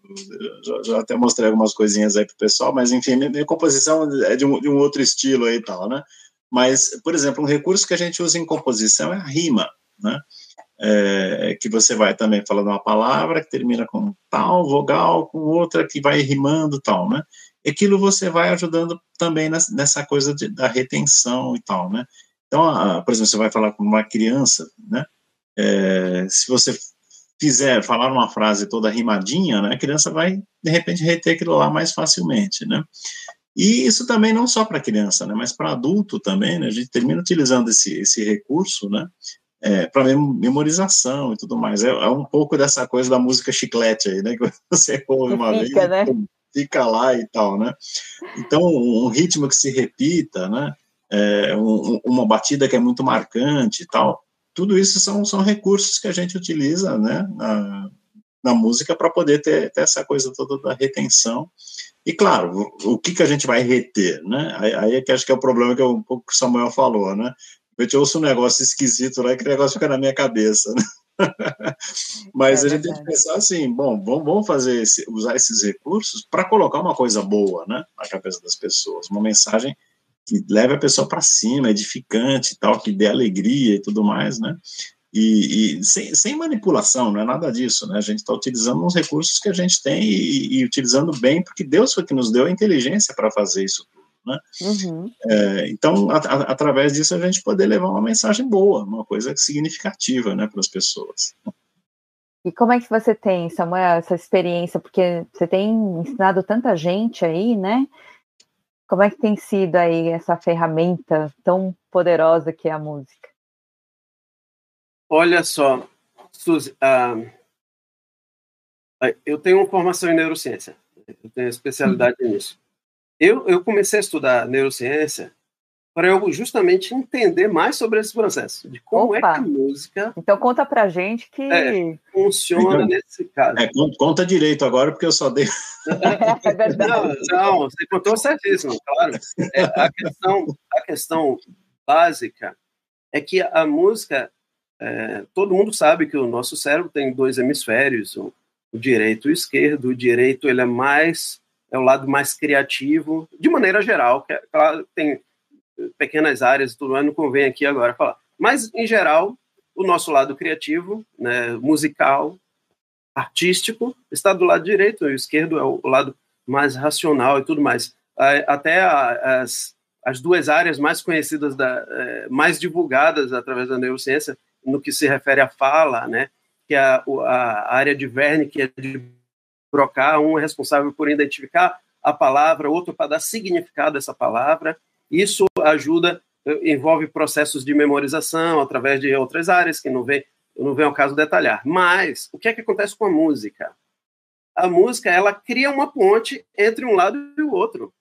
já, já, até mostrei algumas coisinhas aí pro pessoal, mas enfim, minha, minha composição é de um, de um outro estilo aí e tal, né? Mas, por exemplo, um recurso que a gente usa em composição é a rima, né? É, que você vai também falando uma palavra que termina com tal vogal, com outra que vai rimando tal, né? Aquilo você vai ajudando também nessa coisa de, da retenção e tal, né? Então, a, por exemplo, você vai falar com uma criança, né? É, se você fizer falar uma frase toda rimadinha, né, a criança vai de repente reter aquilo lá mais facilmente, né? E isso também não só para criança, né, mas para adulto também, né? A gente termina utilizando esse, esse recurso, né? É, para memorização e tudo mais. É, é, um pouco dessa coisa da música chiclete aí, né? Que você ouve uma fica, vez, né? fica lá e tal, né? Então, um ritmo que se repita, né? É, um, uma batida que é muito marcante e tal. Tudo isso são, são recursos que a gente utiliza, né? Na, na música para poder ter, ter, essa coisa toda da retenção. E claro, o, o que, que a gente vai reter, né? Aí, aí é que acho que é o problema que é um pouco que o Samuel falou, né? Eu te ouço um negócio esquisito lá, que o negócio fica na minha cabeça, né? Mas é a gente tem que pensar assim, bom, vamos fazer esse, usar esses recursos para colocar uma coisa boa, né, na cabeça das pessoas, uma mensagem que leve a pessoa para cima, edificante e tal, que dê alegria e tudo mais, né? E, e sem, sem, manipulação, não é nada disso, né? A gente está utilizando os recursos que a gente tem e, e, utilizando bem, porque Deus foi que nos deu a inteligência para fazer isso né? Uhum. É, então, a, a, através disso, a gente poder levar uma mensagem boa, uma coisa significativa né, para as pessoas. E como é que você tem, Samuel, essa experiência? Porque você tem ensinado tanta gente aí, né? Como é que tem sido aí essa ferramenta tão poderosa que é a música? Olha só, Suzy, uh, eu tenho uma formação em neurociência. eu tenho especialidade uhum. nisso. Eu, eu comecei a estudar neurociência para eu justamente entender mais sobre esse processo, de como Opa. é que a música. Então conta pra gente que é, funciona então, nesse caso. É, conta direito agora, porque eu só dei. é verdade. Não, não, você contou certíssimo, claro. É, a, questão, a questão básica é que a música, é, todo mundo sabe que o nosso cérebro tem dois hemisférios, o, o direito e o esquerdo. O direito ele é mais é o lado mais criativo, de maneira geral, que é, claro, tem pequenas áreas tudo mais, não convém aqui agora falar. Mas, em geral, o nosso lado criativo, né, musical, artístico, está do lado direito, o esquerdo é o lado mais racional e tudo mais. Até as, as duas áreas mais conhecidas, da, é, mais divulgadas através da neurociência, no que se refere à fala, né, que é a, a área de Verne, que é de Broca, um é responsável por identificar a palavra, outro para dar significado a essa palavra, isso ajuda, envolve processos de memorização através de outras áreas que não vem, não vem ao caso detalhar. Mas o que é que acontece com a música? A música ela cria uma ponte entre um lado e o outro.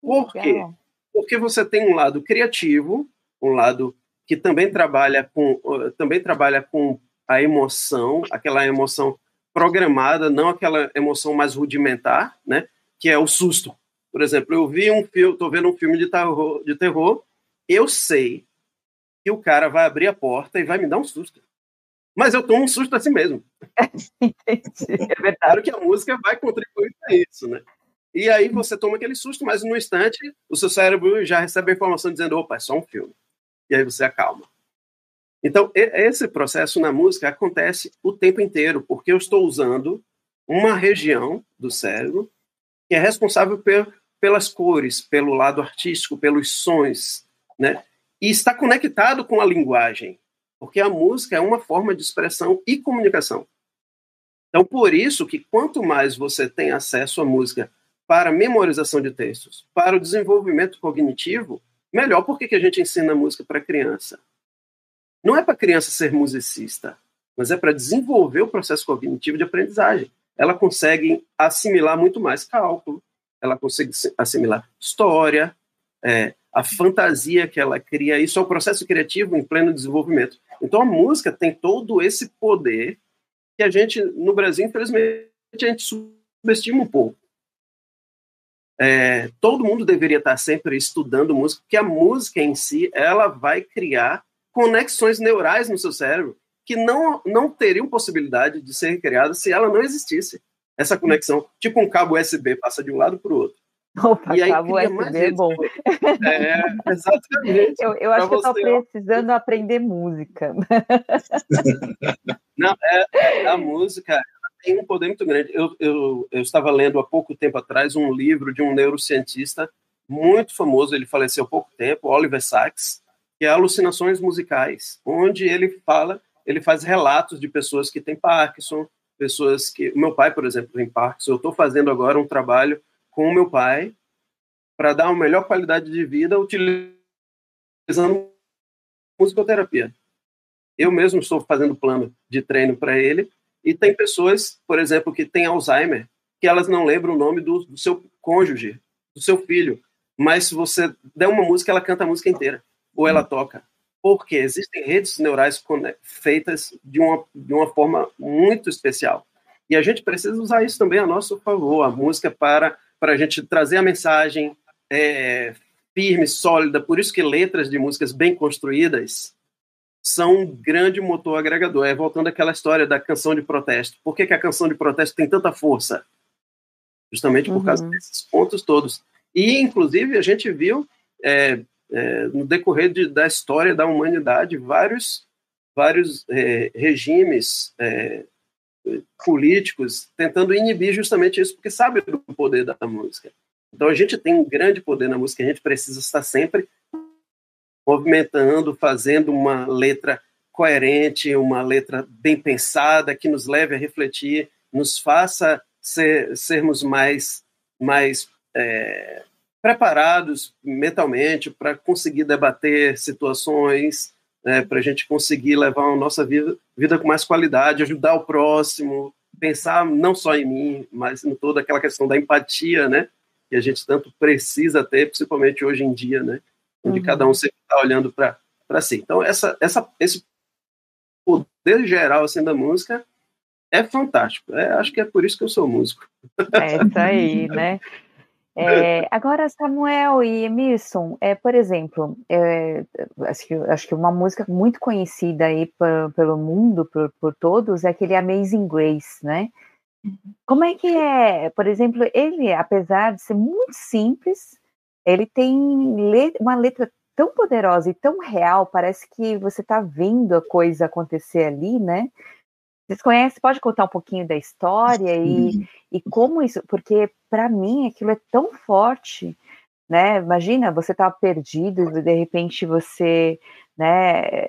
Por quê? Porque você tem um lado criativo, um lado que também trabalha com também trabalha com a emoção, aquela emoção programada, não aquela emoção mais rudimentar, né? Que é o susto. Por exemplo, eu vi um filme, estou vendo um filme de terror, de terror, eu sei que o cara vai abrir a porta e vai me dar um susto. Mas eu tomo um susto assim mesmo. Entendi, é verdade. Claro que a música vai contribuir para isso, né? E aí você toma aquele susto, mas no instante o seu cérebro já recebe a informação dizendo, opa, é só um filme. E aí você acalma. Então, esse processo na música acontece o tempo inteiro, porque eu estou usando uma região do cérebro que é responsável por, pelas cores, pelo lado artístico, pelos sons, né? E está conectado com a linguagem, porque a música é uma forma de expressão e comunicação. Então, por isso que quanto mais você tem acesso à música para memorização de textos, para o desenvolvimento cognitivo, melhor porque que a gente ensina música para criança. Não é para criança ser musicista, mas é para desenvolver o processo cognitivo de aprendizagem. Ela consegue assimilar muito mais cálculo, ela consegue assimilar história, é, a fantasia que ela cria, isso é o processo criativo em pleno desenvolvimento. Então a música tem todo esse poder que a gente, no Brasil, infelizmente, a gente subestima um pouco. É, todo mundo deveria estar sempre estudando música, porque a música em si, ela vai criar conexões neurais no seu cérebro que não, não teriam possibilidade de ser criadas se ela não existisse essa conexão, tipo um cabo USB passa de um lado para o outro. Opa, e aí cabo USB é bom. É, exatamente. Eu, eu acho que eu estou precisando aprender música. Não, é, a música tem um poder muito grande. Eu, eu, eu estava lendo há pouco tempo atrás um livro de um neurocientista muito famoso, ele faleceu há pouco tempo, Oliver Sacks, que é Alucinações Musicais, onde ele fala, ele faz relatos de pessoas que têm Parkinson, pessoas que. O meu pai, por exemplo, tem Parkinson. Eu estou fazendo agora um trabalho com o meu pai para dar uma melhor qualidade de vida utilizando musicoterapia. Eu mesmo estou fazendo plano de treino para ele e tem pessoas, por exemplo, que têm Alzheimer, que elas não lembram o nome do, do seu cônjuge, do seu filho, mas se você der uma música, ela canta a música inteira ou ela toca porque existem redes neurais feitas de uma, de uma forma muito especial. E a gente precisa usar isso também a nosso favor, a música para, para a gente trazer a mensagem é, firme, sólida. Por isso que letras de músicas bem construídas são um grande motor agregador. É voltando àquela história da canção de protesto. Por que, que a canção de protesto tem tanta força? Justamente por uhum. causa desses pontos todos. E, inclusive, a gente viu é, é, no decorrer de, da história da humanidade, vários, vários é, regimes é, políticos tentando inibir justamente isso, porque sabe do poder da música. Então a gente tem um grande poder na música, a gente precisa estar sempre movimentando, fazendo uma letra coerente, uma letra bem pensada, que nos leve a refletir, nos faça ser, sermos mais, mais é, preparados mentalmente para conseguir debater situações, né, para a gente conseguir levar a nossa vida, vida com mais qualidade, ajudar o próximo, pensar não só em mim, mas em toda aquela questão da empatia, né? Que a gente tanto precisa ter, principalmente hoje em dia, né? Onde uhum. cada um sempre está olhando para si. Então, essa, essa, esse poder geral assim, da música é fantástico. É, acho que é por isso que eu sou músico. É isso aí, né? É, agora, Samuel e Emerson, é, por exemplo, é, acho, que, acho que uma música muito conhecida aí pelo mundo, por, por todos, é aquele Amazing Grace, né? Como é que é? Por exemplo, ele, apesar de ser muito simples, ele tem uma letra tão poderosa e tão real, parece que você está vendo a coisa acontecer ali, né? Vocês conhecem, pode contar um pouquinho da história e, e como isso, porque para mim aquilo é tão forte, né? Imagina, você tá perdido e de repente você, né?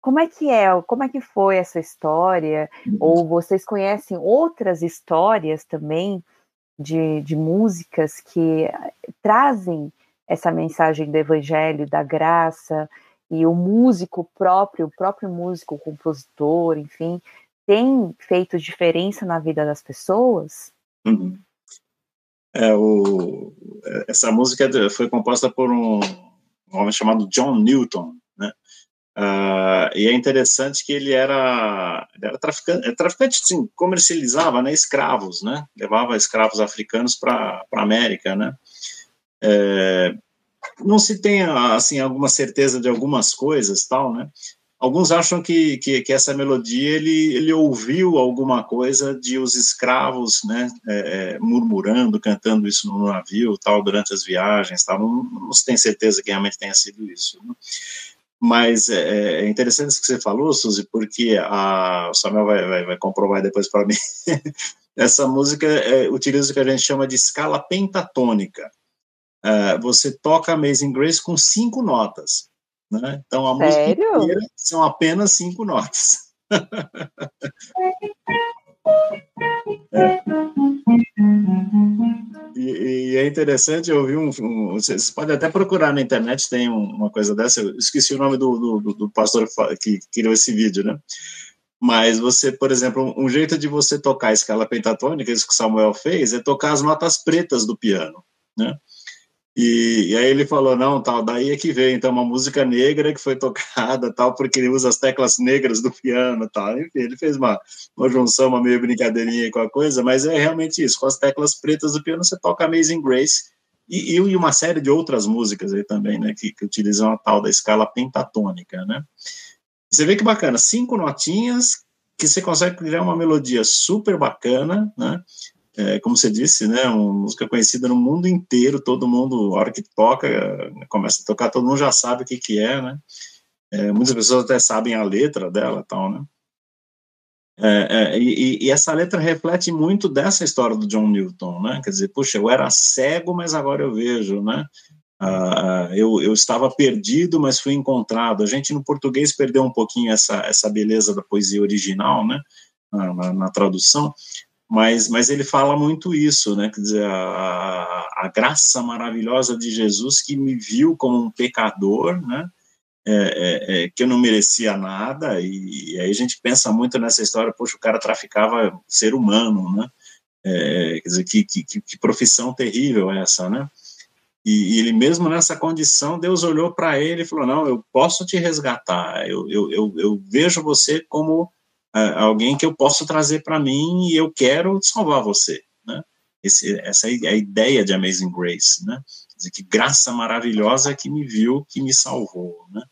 Como é que é? Como é que foi essa história? Uhum. Ou vocês conhecem outras histórias também de, de músicas que trazem essa mensagem do evangelho, da graça, e o músico próprio, o próprio músico, o compositor, enfim, tem feito diferença na vida das pessoas? Uhum. É, o, essa música foi composta por um, um homem chamado John Newton, né? Uh, e é interessante que ele era, ele era traficante, é, traficante sim, comercializava né, escravos, né? Levava escravos africanos para a América, né? É, não se tem assim alguma certeza de algumas coisas, tal, né? Alguns acham que, que, que, essa melodia ele, ele ouviu alguma coisa de os escravos, né, é, é, murmurando, cantando isso no navio, tal, durante as viagens, tal. Não, não se tem certeza que realmente tenha sido isso. Né? Mas é, é, interessante isso que você falou, Suzy, porque a, o Samuel vai, vai, vai comprovar depois para mim. essa música é, utiliza o que a gente chama de escala pentatônica. É, você toca Amazing Grace com cinco notas. Né? Então a Sério? música inteira são apenas cinco notas. é. E, e, é interessante, eu vi um, um, Vocês podem até procurar na internet, tem uma coisa dessa. Eu esqueci o nome do, do, do pastor que criou esse vídeo, né? Mas você, por exemplo, um jeito de você tocar a escala pentatônica, isso que o Samuel fez, é tocar as notas pretas do piano, né? E, e, aí ele falou, não, tal, daí é que vem, então, uma música negra que foi tocada, tal, porque ele usa as teclas negras do piano, tal, enfim, ele fez uma, uma junção, uma meio brincadeirinha com a coisa, mas é realmente isso, com as teclas pretas do piano você toca Amazing Grace, e, e uma série de outras músicas aí também, né, que, que utilizam a tal da escala pentatônica, né. Você vê que bacana, cinco notinhas que você consegue criar uma melodia super bacana, né, é, como você disse, né, uma música conhecida no mundo inteiro, todo mundo, a hora que toca, começa a tocar, todo mundo já sabe o que que é, né, é, muitas pessoas até sabem a letra dela tal, né, é, é, e, e, essa letra reflete muito dessa história do John Newton, né, quer dizer, puxa, eu era cego, mas agora eu vejo, né, ah, eu, eu estava perdido, mas fui encontrado, a gente no português perdeu um pouquinho essa, essa beleza da poesia original, né, na, na, na tradução, mas, mas ele fala muito isso, né? Quer dizer, a, a graça maravilhosa de Jesus que me viu como um pecador, né? É, é, é, que eu não merecia nada, e, e, aí a gente pensa muito nessa história, poxa, o cara traficava ser humano, né? É, quer dizer, que, que, que, profissão terrível essa, né? E, e, ele mesmo nessa condição, Deus olhou para ele e falou, não, eu posso te resgatar, eu, eu, eu, eu vejo você como alguém que eu posso trazer para mim e eu quero salvar você, né? Esse, essa é a ideia de Amazing Grace, né? Quer dizer, que graça maravilhosa que me viu, que me salvou, né?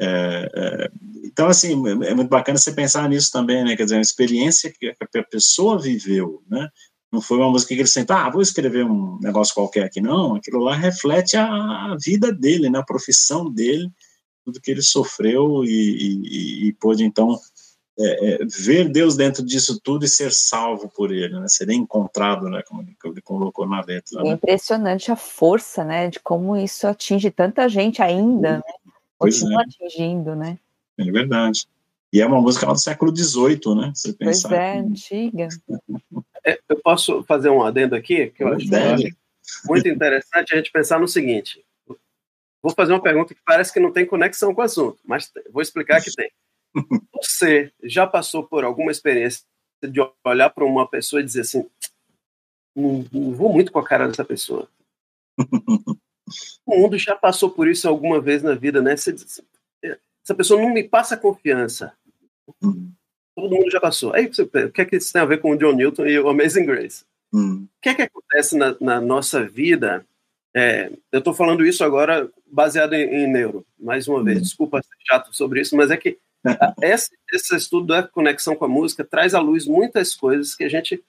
É, é, então, assim, é muito bacana você pensar nisso também, né? Quer dizer, uma experiência que a pessoa viveu, né? Não foi uma música que ele sentou, ah, vou escrever um negócio qualquer aqui, não. Aquilo lá reflete a, a vida dele, né? A profissão dele, tudo que ele sofreu e, e, e pôde, então, é, é, ver Deus dentro disso tudo e ser salvo por Ele, né? ser encontrado, né? como ele colocou na letra. Né? É impressionante a força, né, de como isso atinge tanta gente ainda, né? continua é. atingindo, né? É verdade. E é uma música do século XVIII, né? Você pois é, antiga. É, eu posso fazer um adendo aqui, que eu acho muito interessante a gente pensar no seguinte. Vou fazer uma pergunta que parece que não tem conexão com o assunto, mas vou explicar que tem. Você já passou por alguma experiência de olhar para uma pessoa e dizer assim, não, não, vou muito com a cara dessa pessoa. o mundo já passou por isso alguma vez na vida, né? Você, essa pessoa não me passa confiança. Todo mundo já passou. Aí você, o que é que isso tem a ver com o John Newton e o Amazing Grace? Hum. O que é que acontece na, na nossa vida? É, eu estou falando isso agora baseado em, em, neuro, mais uma vez. Hum. Desculpa ser chato sobre isso, mas é que esse, esse estudo da conexão com a música traz à luz muitas coisas que a gente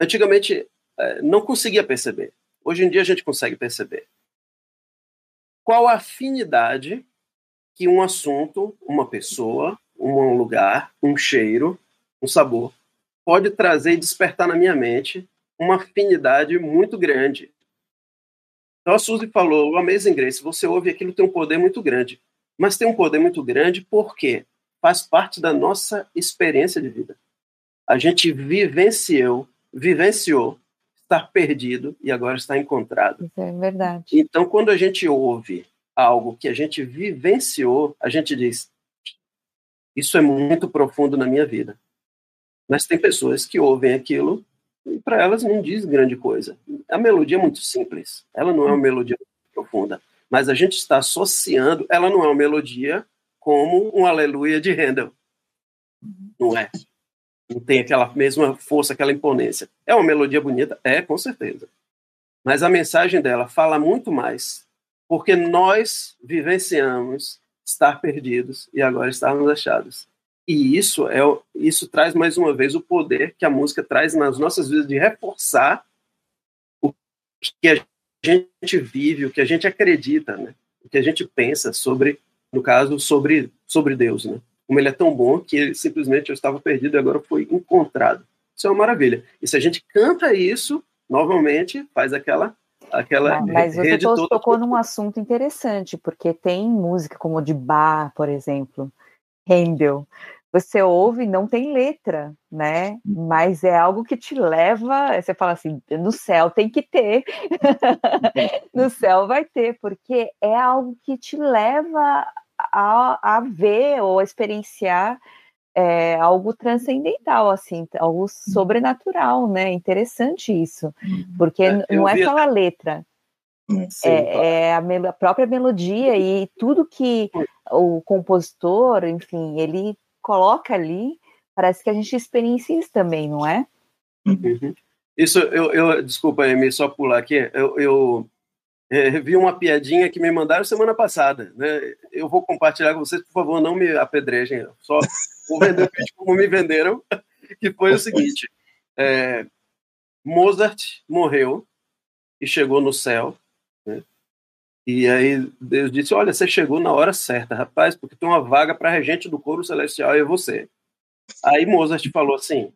antigamente é, não conseguia perceber. Hoje em dia a gente consegue perceber. Qual a afinidade que um assunto, uma pessoa, um lugar, um cheiro, um sabor pode trazer e despertar na minha mente uma afinidade muito grande. Então a Suzy falou, o Amazing Grace, você ouve aquilo tem um poder muito grande. Mas tem um poder muito grande porque faz parte da nossa experiência de vida. A gente vivenciou, vivenciou estar perdido e agora está encontrado. Isso é verdade. Então, quando a gente ouve algo que a gente vivenciou, a gente diz: Isso é muito profundo na minha vida. Mas tem pessoas que ouvem aquilo e para elas não diz grande coisa. A melodia é muito simples, ela não é uma melodia profunda, mas a gente está associando, ela não é uma melodia como um aleluia de Handel. Não é. Não tem aquela mesma força, aquela imponência. É uma melodia bonita? É, com certeza. Mas a mensagem dela fala muito mais, porque nós vivenciamos estar perdidos e agora estarmos achados. E isso é isso traz mais uma vez o poder que a música traz nas nossas vidas de reforçar o que a gente vive, o que a gente acredita, né? O que a gente pensa sobre, no caso, sobre sobre Deus, né? Como ele é tão bom que ele, simplesmente eu estava perdido e agora foi encontrado. Isso é uma maravilha. E se a gente canta isso, novamente faz aquela aquela ah, Mas você tocou, tocou num assunto interessante, porque tem música como de Bach, por exemplo, Handel, você ouve, não tem letra, né? Mas é algo que te leva, você fala assim, no céu tem que ter, no céu vai ter, porque é algo que te leva a, a ver ou a experienciar é, algo transcendental, assim, algo sobrenatural, né? Interessante isso, porque é, não é só a letra, Sim, é, é a, a, própria melodia e tudo que o compositor, enfim, ele coloca ali, parece que a gente experiencia isso também, não é? Uhum. Isso, eu, eu desculpa, Amy, só pular aqui, eu, eu é, vi uma piadinha que me mandaram semana passada, né? Eu vou compartilhar com vocês, por favor, não me apedrejem, só vou vender como me venderam, que foi o seguinte, é, Mozart morreu e chegou no céu, né? E aí Deus disse: Olha, você chegou na hora certa, rapaz, porque tem uma vaga para regente do coro celestial e é você. Aí Mozart falou assim: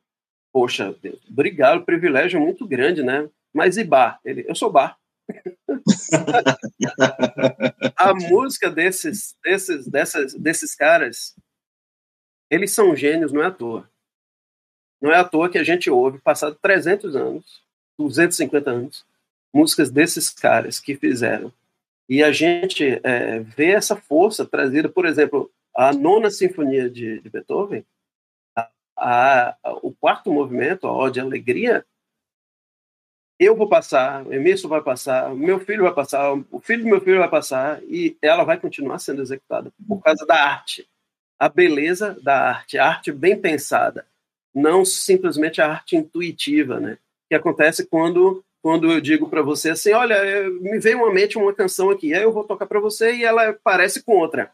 Poxa, Deus, obrigado, privilégio muito grande, né? Mas e Bar? Ele, eu sou Bar. a música desses, desses, dessas, desses caras, eles são gênios, não é à toa. Não é à toa que a gente ouve, passado 300 anos, 250 anos, músicas desses caras que fizeram e a gente é, vê essa força trazida, por exemplo, a nona sinfonia de, de Beethoven, a, a, o quarto movimento, a Ode Alegria, eu vou passar, o Emerson vai passar, o meu filho vai passar, o filho do meu filho vai passar, e ela vai continuar sendo executada por causa da arte. A beleza da arte, a arte bem pensada, não simplesmente a arte intuitiva, né? Que acontece quando quando eu digo para você assim, olha, me veio uma mente uma canção aqui, aí eu vou tocar para você e ela parece com outra.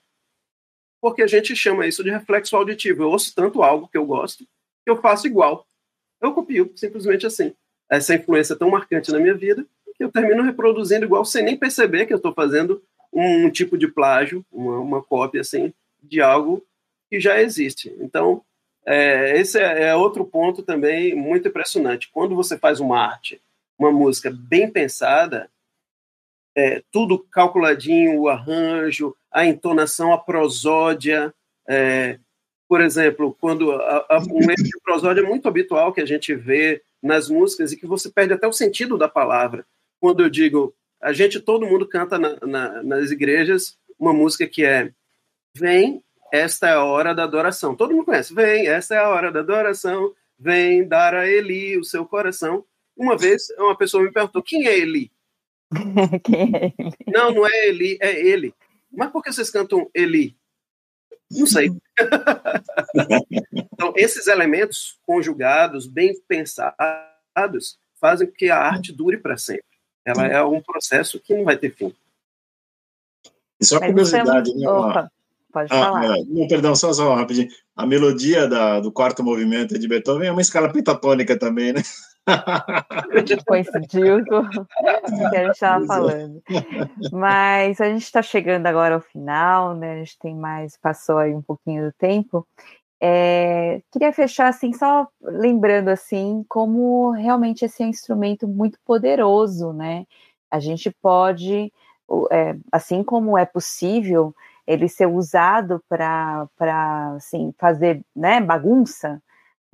Porque a gente chama isso de reflexo auditivo. Eu ouço tanto algo que eu gosto que eu faço igual. Eu copio, simplesmente assim. Essa influência tão marcante na minha vida que eu termino reproduzindo igual sem nem perceber que eu estou fazendo um, um, tipo de plágio, uma, uma, cópia assim de algo que já existe. Então, é, esse é, é outro ponto também muito impressionante. Quando você faz uma arte uma música bem pensada, é, tudo calculadinho, o arranjo, a entonação, a prosódia. É, por exemplo, quando a, a, um erro de prosódia é muito habitual que a gente vê nas músicas e que você perde até o sentido da palavra. Quando eu digo, a gente, todo mundo canta na, na, nas igrejas uma música que é Vem, esta é a hora da adoração. Todo mundo conhece. Vem, esta é a hora da adoração. vem dar a Eli o seu coração. Uma vez, uma pessoa me perguntou: quem é Eli? quem é ele? Não, não é Eli, é ele. Mas por que vocês cantam Eli? Não sei. então, esses elementos conjugados, bem pensados, fazem com que a arte dure para sempre. Ela é um processo que não vai ter fim. Isso é uma curiosidade, né? Opa, pode ah, falar. É, não, perdão, só, só rapidinho. A melodia da, do quarto movimento de Beethoven é uma escala pentatônica também, né? Coincidiu com o que a gente estava falando. Mas a gente está chegando agora ao final, né? A gente tem mais, passou aí um pouquinho do tempo. É, queria fechar assim, só lembrando assim, como realmente esse é um instrumento muito poderoso, né? A gente pode, é, assim como é possível ele ser usado para assim, fazer né, bagunça,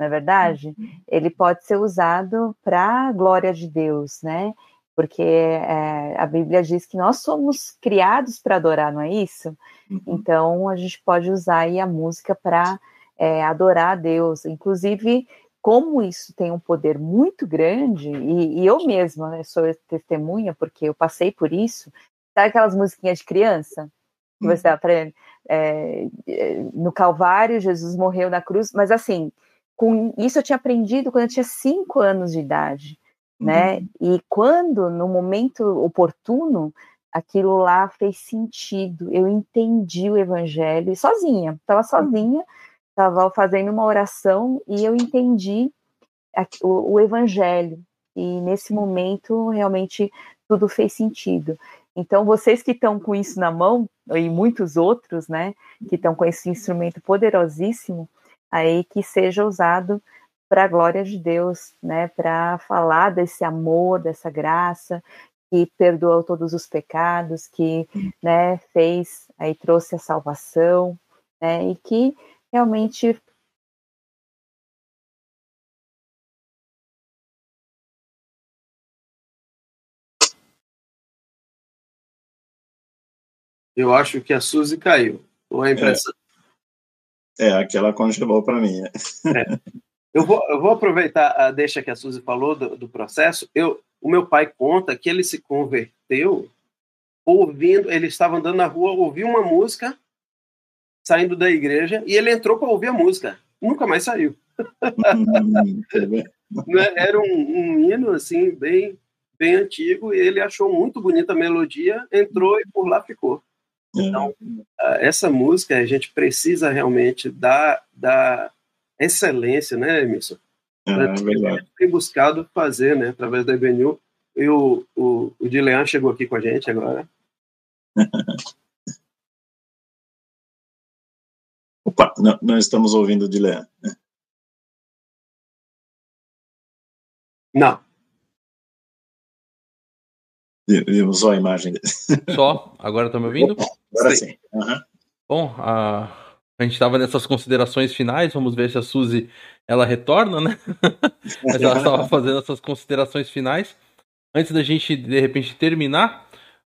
não é verdade? Uhum. Ele pode ser usado para a glória de Deus, né? Porque é, a Bíblia diz que nós somos criados para adorar, não é isso? Uhum. Então a gente pode usar aí a música para é, adorar a Deus. Inclusive, como isso tem um poder muito grande, e, e eu mesma né, sou testemunha, porque eu passei por isso, sabe aquelas musiquinhas de criança? Que você uhum. aprende? É, é, no Calvário, Jesus morreu na cruz, mas assim, com isso eu tinha aprendido quando eu tinha cinco anos de idade, né? uhum. E quando, no momento oportuno, aquilo lá fez sentido, eu entendi o evangelho sozinha, estava sozinha, estava fazendo uma oração e eu entendi o, o evangelho. E nesse momento, realmente, tudo fez sentido. Então, vocês que estão com isso na mão, e muitos outros, né, que estão com esse instrumento poderosíssimo, aí que seja usado para a glória de Deus, né, para falar desse amor, dessa graça que perdoou todos os pecados, que, né, fez, aí trouxe a salvação, né, e que realmente Eu acho que a Suzy caiu. Ou a impressão? Aquela congelou para mim. É. Eu, vou, eu vou aproveitar a deixa que a Suzy falou do, do, processo. Eu, o meu pai conta que ele se converteu ouvindo, ele estava andando na rua, ouviu uma música saindo da igreja e ele entrou para ouvir a música. Nunca mais saiu. Né, era um, um hino assim bem bem antigo e ele achou muito bonita a melodia, entrou e por lá ficou. Então, essa música a gente precisa realmente dar, dar excelência, né, Emerson? É, é verdade. tem buscado fazer, né, através da EBNU. E o, o, o Dilean chegou aqui com a gente agora. Opa, não, não estamos ouvindo o Dilean. Não. Só a imagem. Só? Agora estão me ouvindo? Opa, agora sim. sim. Uhum. Bom, a, a gente estava nessas considerações finais, vamos ver se a Suzy ela retorna, né? Mas ela estava fazendo essas considerações finais. Antes da gente, de repente, terminar,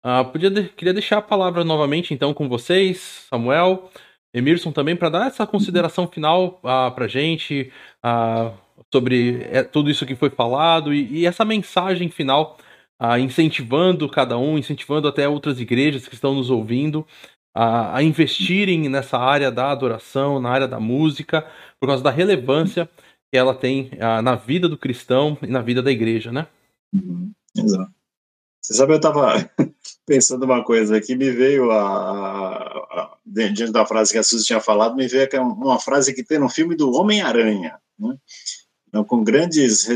uh, podia de, queria deixar a palavra novamente, então, com vocês, Samuel, Emerson também, para dar essa consideração final uh, ah, para a gente uh, sobre é, tudo isso que foi falado e, e essa mensagem final a incentivando cada um, incentivando até outras igrejas que estão nos ouvindo a, a investirem nessa área da adoração, na área da música, por causa da relevância que ela tem a, na vida do cristão e na vida da igreja, né? Uhum. Exato. Você sabe, eu estava pensando uma coisa aqui, me veio a, a, a, diante da frase que a Suzy tinha falado, me veio uma frase que tem no filme do Homem-Aranha, né? Com grandes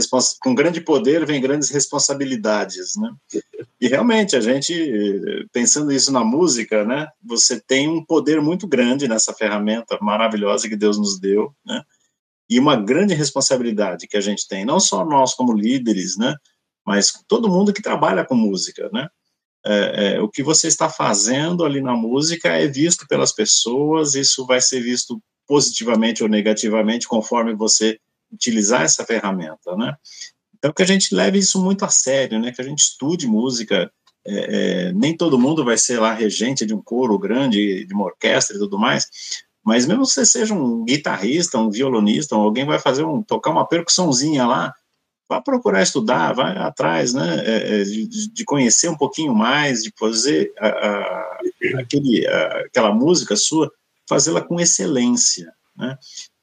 com grande poder vem grandes responsabilidades, né? E realmente a gente pensando isso na música, né? Você tem um poder muito grande nessa ferramenta maravilhosa que Deus nos deu, né? E uma grande responsabilidade que a gente tem, não só nós como líderes, né? Mas todo mundo que trabalha com música, né? É, é, o que você está fazendo ali na música é visto pelas pessoas, isso vai ser visto positivamente ou negativamente conforme você utilizar essa ferramenta, né? Então, que a gente leve isso muito a sério, né? Que a gente estude música. É, é, nem todo mundo vai ser lá regente de um coro grande, de uma orquestra e tudo mais, Mas mesmo que você seja um guitarrista, um violonista, alguém vai fazer um tocar uma percussãozinha lá, vá procurar estudar, vai atrás, né, é, é, de, de, conhecer um pouquinho mais, de fazer a, a, aquele, a, aquela música sua, fazê-la com excelência, né?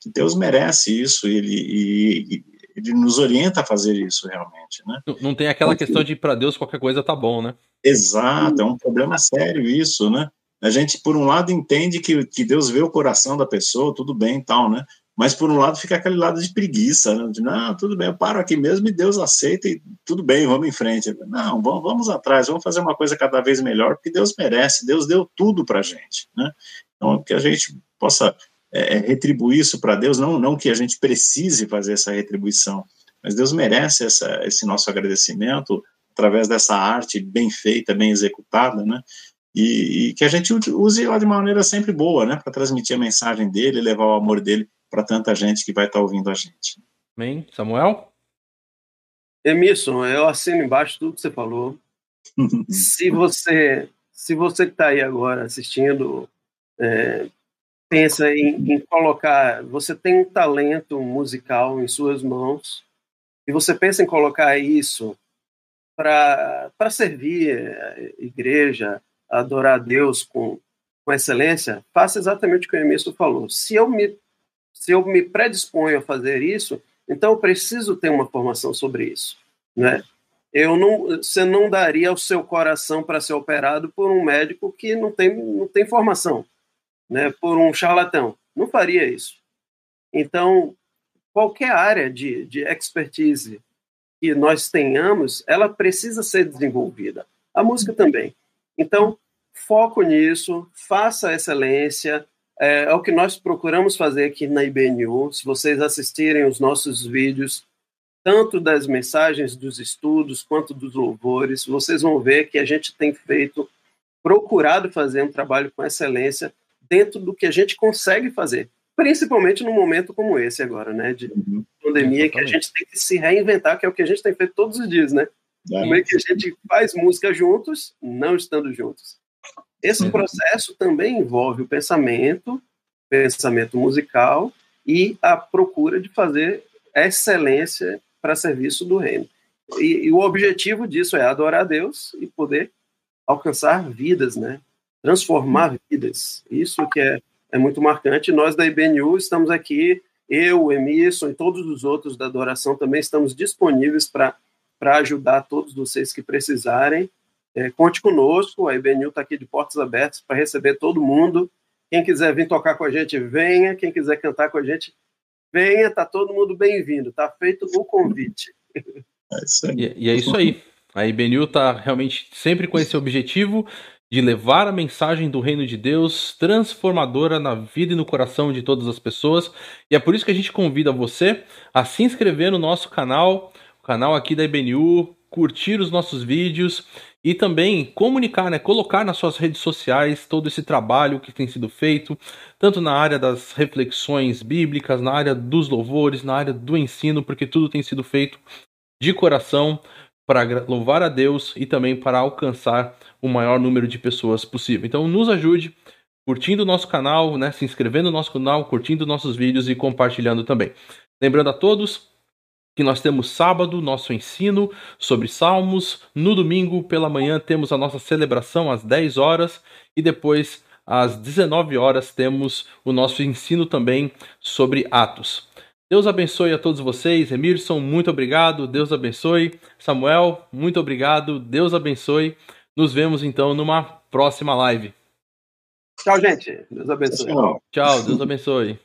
Deus merece isso, ele, e, ele nos orienta a fazer isso realmente, né? Não, não tem aquela questão de para Deus qualquer coisa tá bom, né? Exato, é um problema sério isso, né? A gente, por um lado, entende que, que Deus vê o coração da pessoa, tudo bem e tal, né? Mas por um lado fica aquele lado de preguiça, né? de não, tudo bem, eu paro aqui mesmo e Deus aceita e tudo bem, vamos em frente. Não, vamos, vamos atrás, vamos fazer uma coisa cada vez melhor, porque Deus merece, Deus deu tudo para a gente, né? Então, que a gente possa é, é retribuir isso para Deus, não, não que a gente precise fazer essa retribuição, mas Deus merece essa, esse nosso agradecimento através dessa arte bem feita, bem executada, né? E, e que a gente use ela de maneira sempre boa, né? Para transmitir a mensagem dele, levar o amor dele para tanta gente que vai estar tá ouvindo a gente. Amém. Samuel? Emerson, eu assino embaixo tudo que você falou. se você se você que está aí agora assistindo é, pensa em, em, colocar, você tem um talento musical em suas mãos e você pensa em colocar isso para servir a igreja, adorar a Deus com, com excelência, faça exatamente o que o Emerson falou. Se eu me se eu me predisponho a fazer isso, então eu preciso ter uma formação sobre isso, né? Eu não, você não daria o seu coração para ser operado por um médico que não tem, não tem formação, né? Por um charlatão, não faria isso. Então, qualquer área de, de expertise que nós tenhamos, ela precisa ser desenvolvida. A música também. Então, foco nisso, faça excelência, é, é, o que nós procuramos fazer aqui na IBNU. Se vocês assistirem os nossos vídeos, tanto das mensagens dos estudos quanto dos louvores, vocês vão ver que a gente tem feito, procurado fazer um trabalho com excelência dentro do que a gente consegue fazer, principalmente num momento como esse agora, né, de uhum. pandemia, que a gente tem que se reinventar, que é o que a gente tem feito todos os dias, né? É. Como é que a gente faz música juntos, não estando juntos? Esse uhum. processo também envolve o pensamento, pensamento musical e a procura de fazer excelência para serviço do reino. E, e, o objetivo disso é adorar a Deus e poder alcançar vidas, né? Transformar vidas. Isso que é, é muito marcante. Nós da IBNU estamos aqui, eu, o Emerson e todos os outros da adoração também estamos disponíveis para ajudar todos vocês que precisarem é, conte conosco, a IBNU está aqui de portas abertas para receber todo mundo. Quem quiser vir tocar com a gente, venha. Quem quiser cantar com a gente, venha. Está todo mundo bem-vindo. Está feito o convite. É e, e, é isso aí. A IBNU está realmente sempre com esse objetivo de levar a mensagem do reino de Deus transformadora na vida e no coração de todas as pessoas. E é por isso que a gente convida você a se inscrever no nosso canal, o canal aqui da IBNU, curtir os nossos vídeos e também comunicar, né, colocar nas suas redes sociais todo esse trabalho que tem sido feito, tanto na área das reflexões bíblicas, na área dos louvores, na área do ensino, porque tudo tem sido feito de coração para louvar a Deus e também para alcançar o maior número de pessoas possível. Então nos ajude curtindo o nosso canal, né, se inscrevendo no nosso canal, curtindo nossos vídeos e compartilhando também. Lembrando a todos, que nós temos sábado, nosso ensino sobre salmos. No domingo, pela manhã, temos a nossa celebração às 10 horas e depois às 19 horas temos o nosso ensino também sobre Atos. Deus abençoe a todos vocês. Emerson, muito obrigado. Deus abençoe. Samuel, muito obrigado. Deus abençoe. Nos vemos então numa próxima live. Tchau, gente. Deus abençoe. Tchau, Deus abençoe.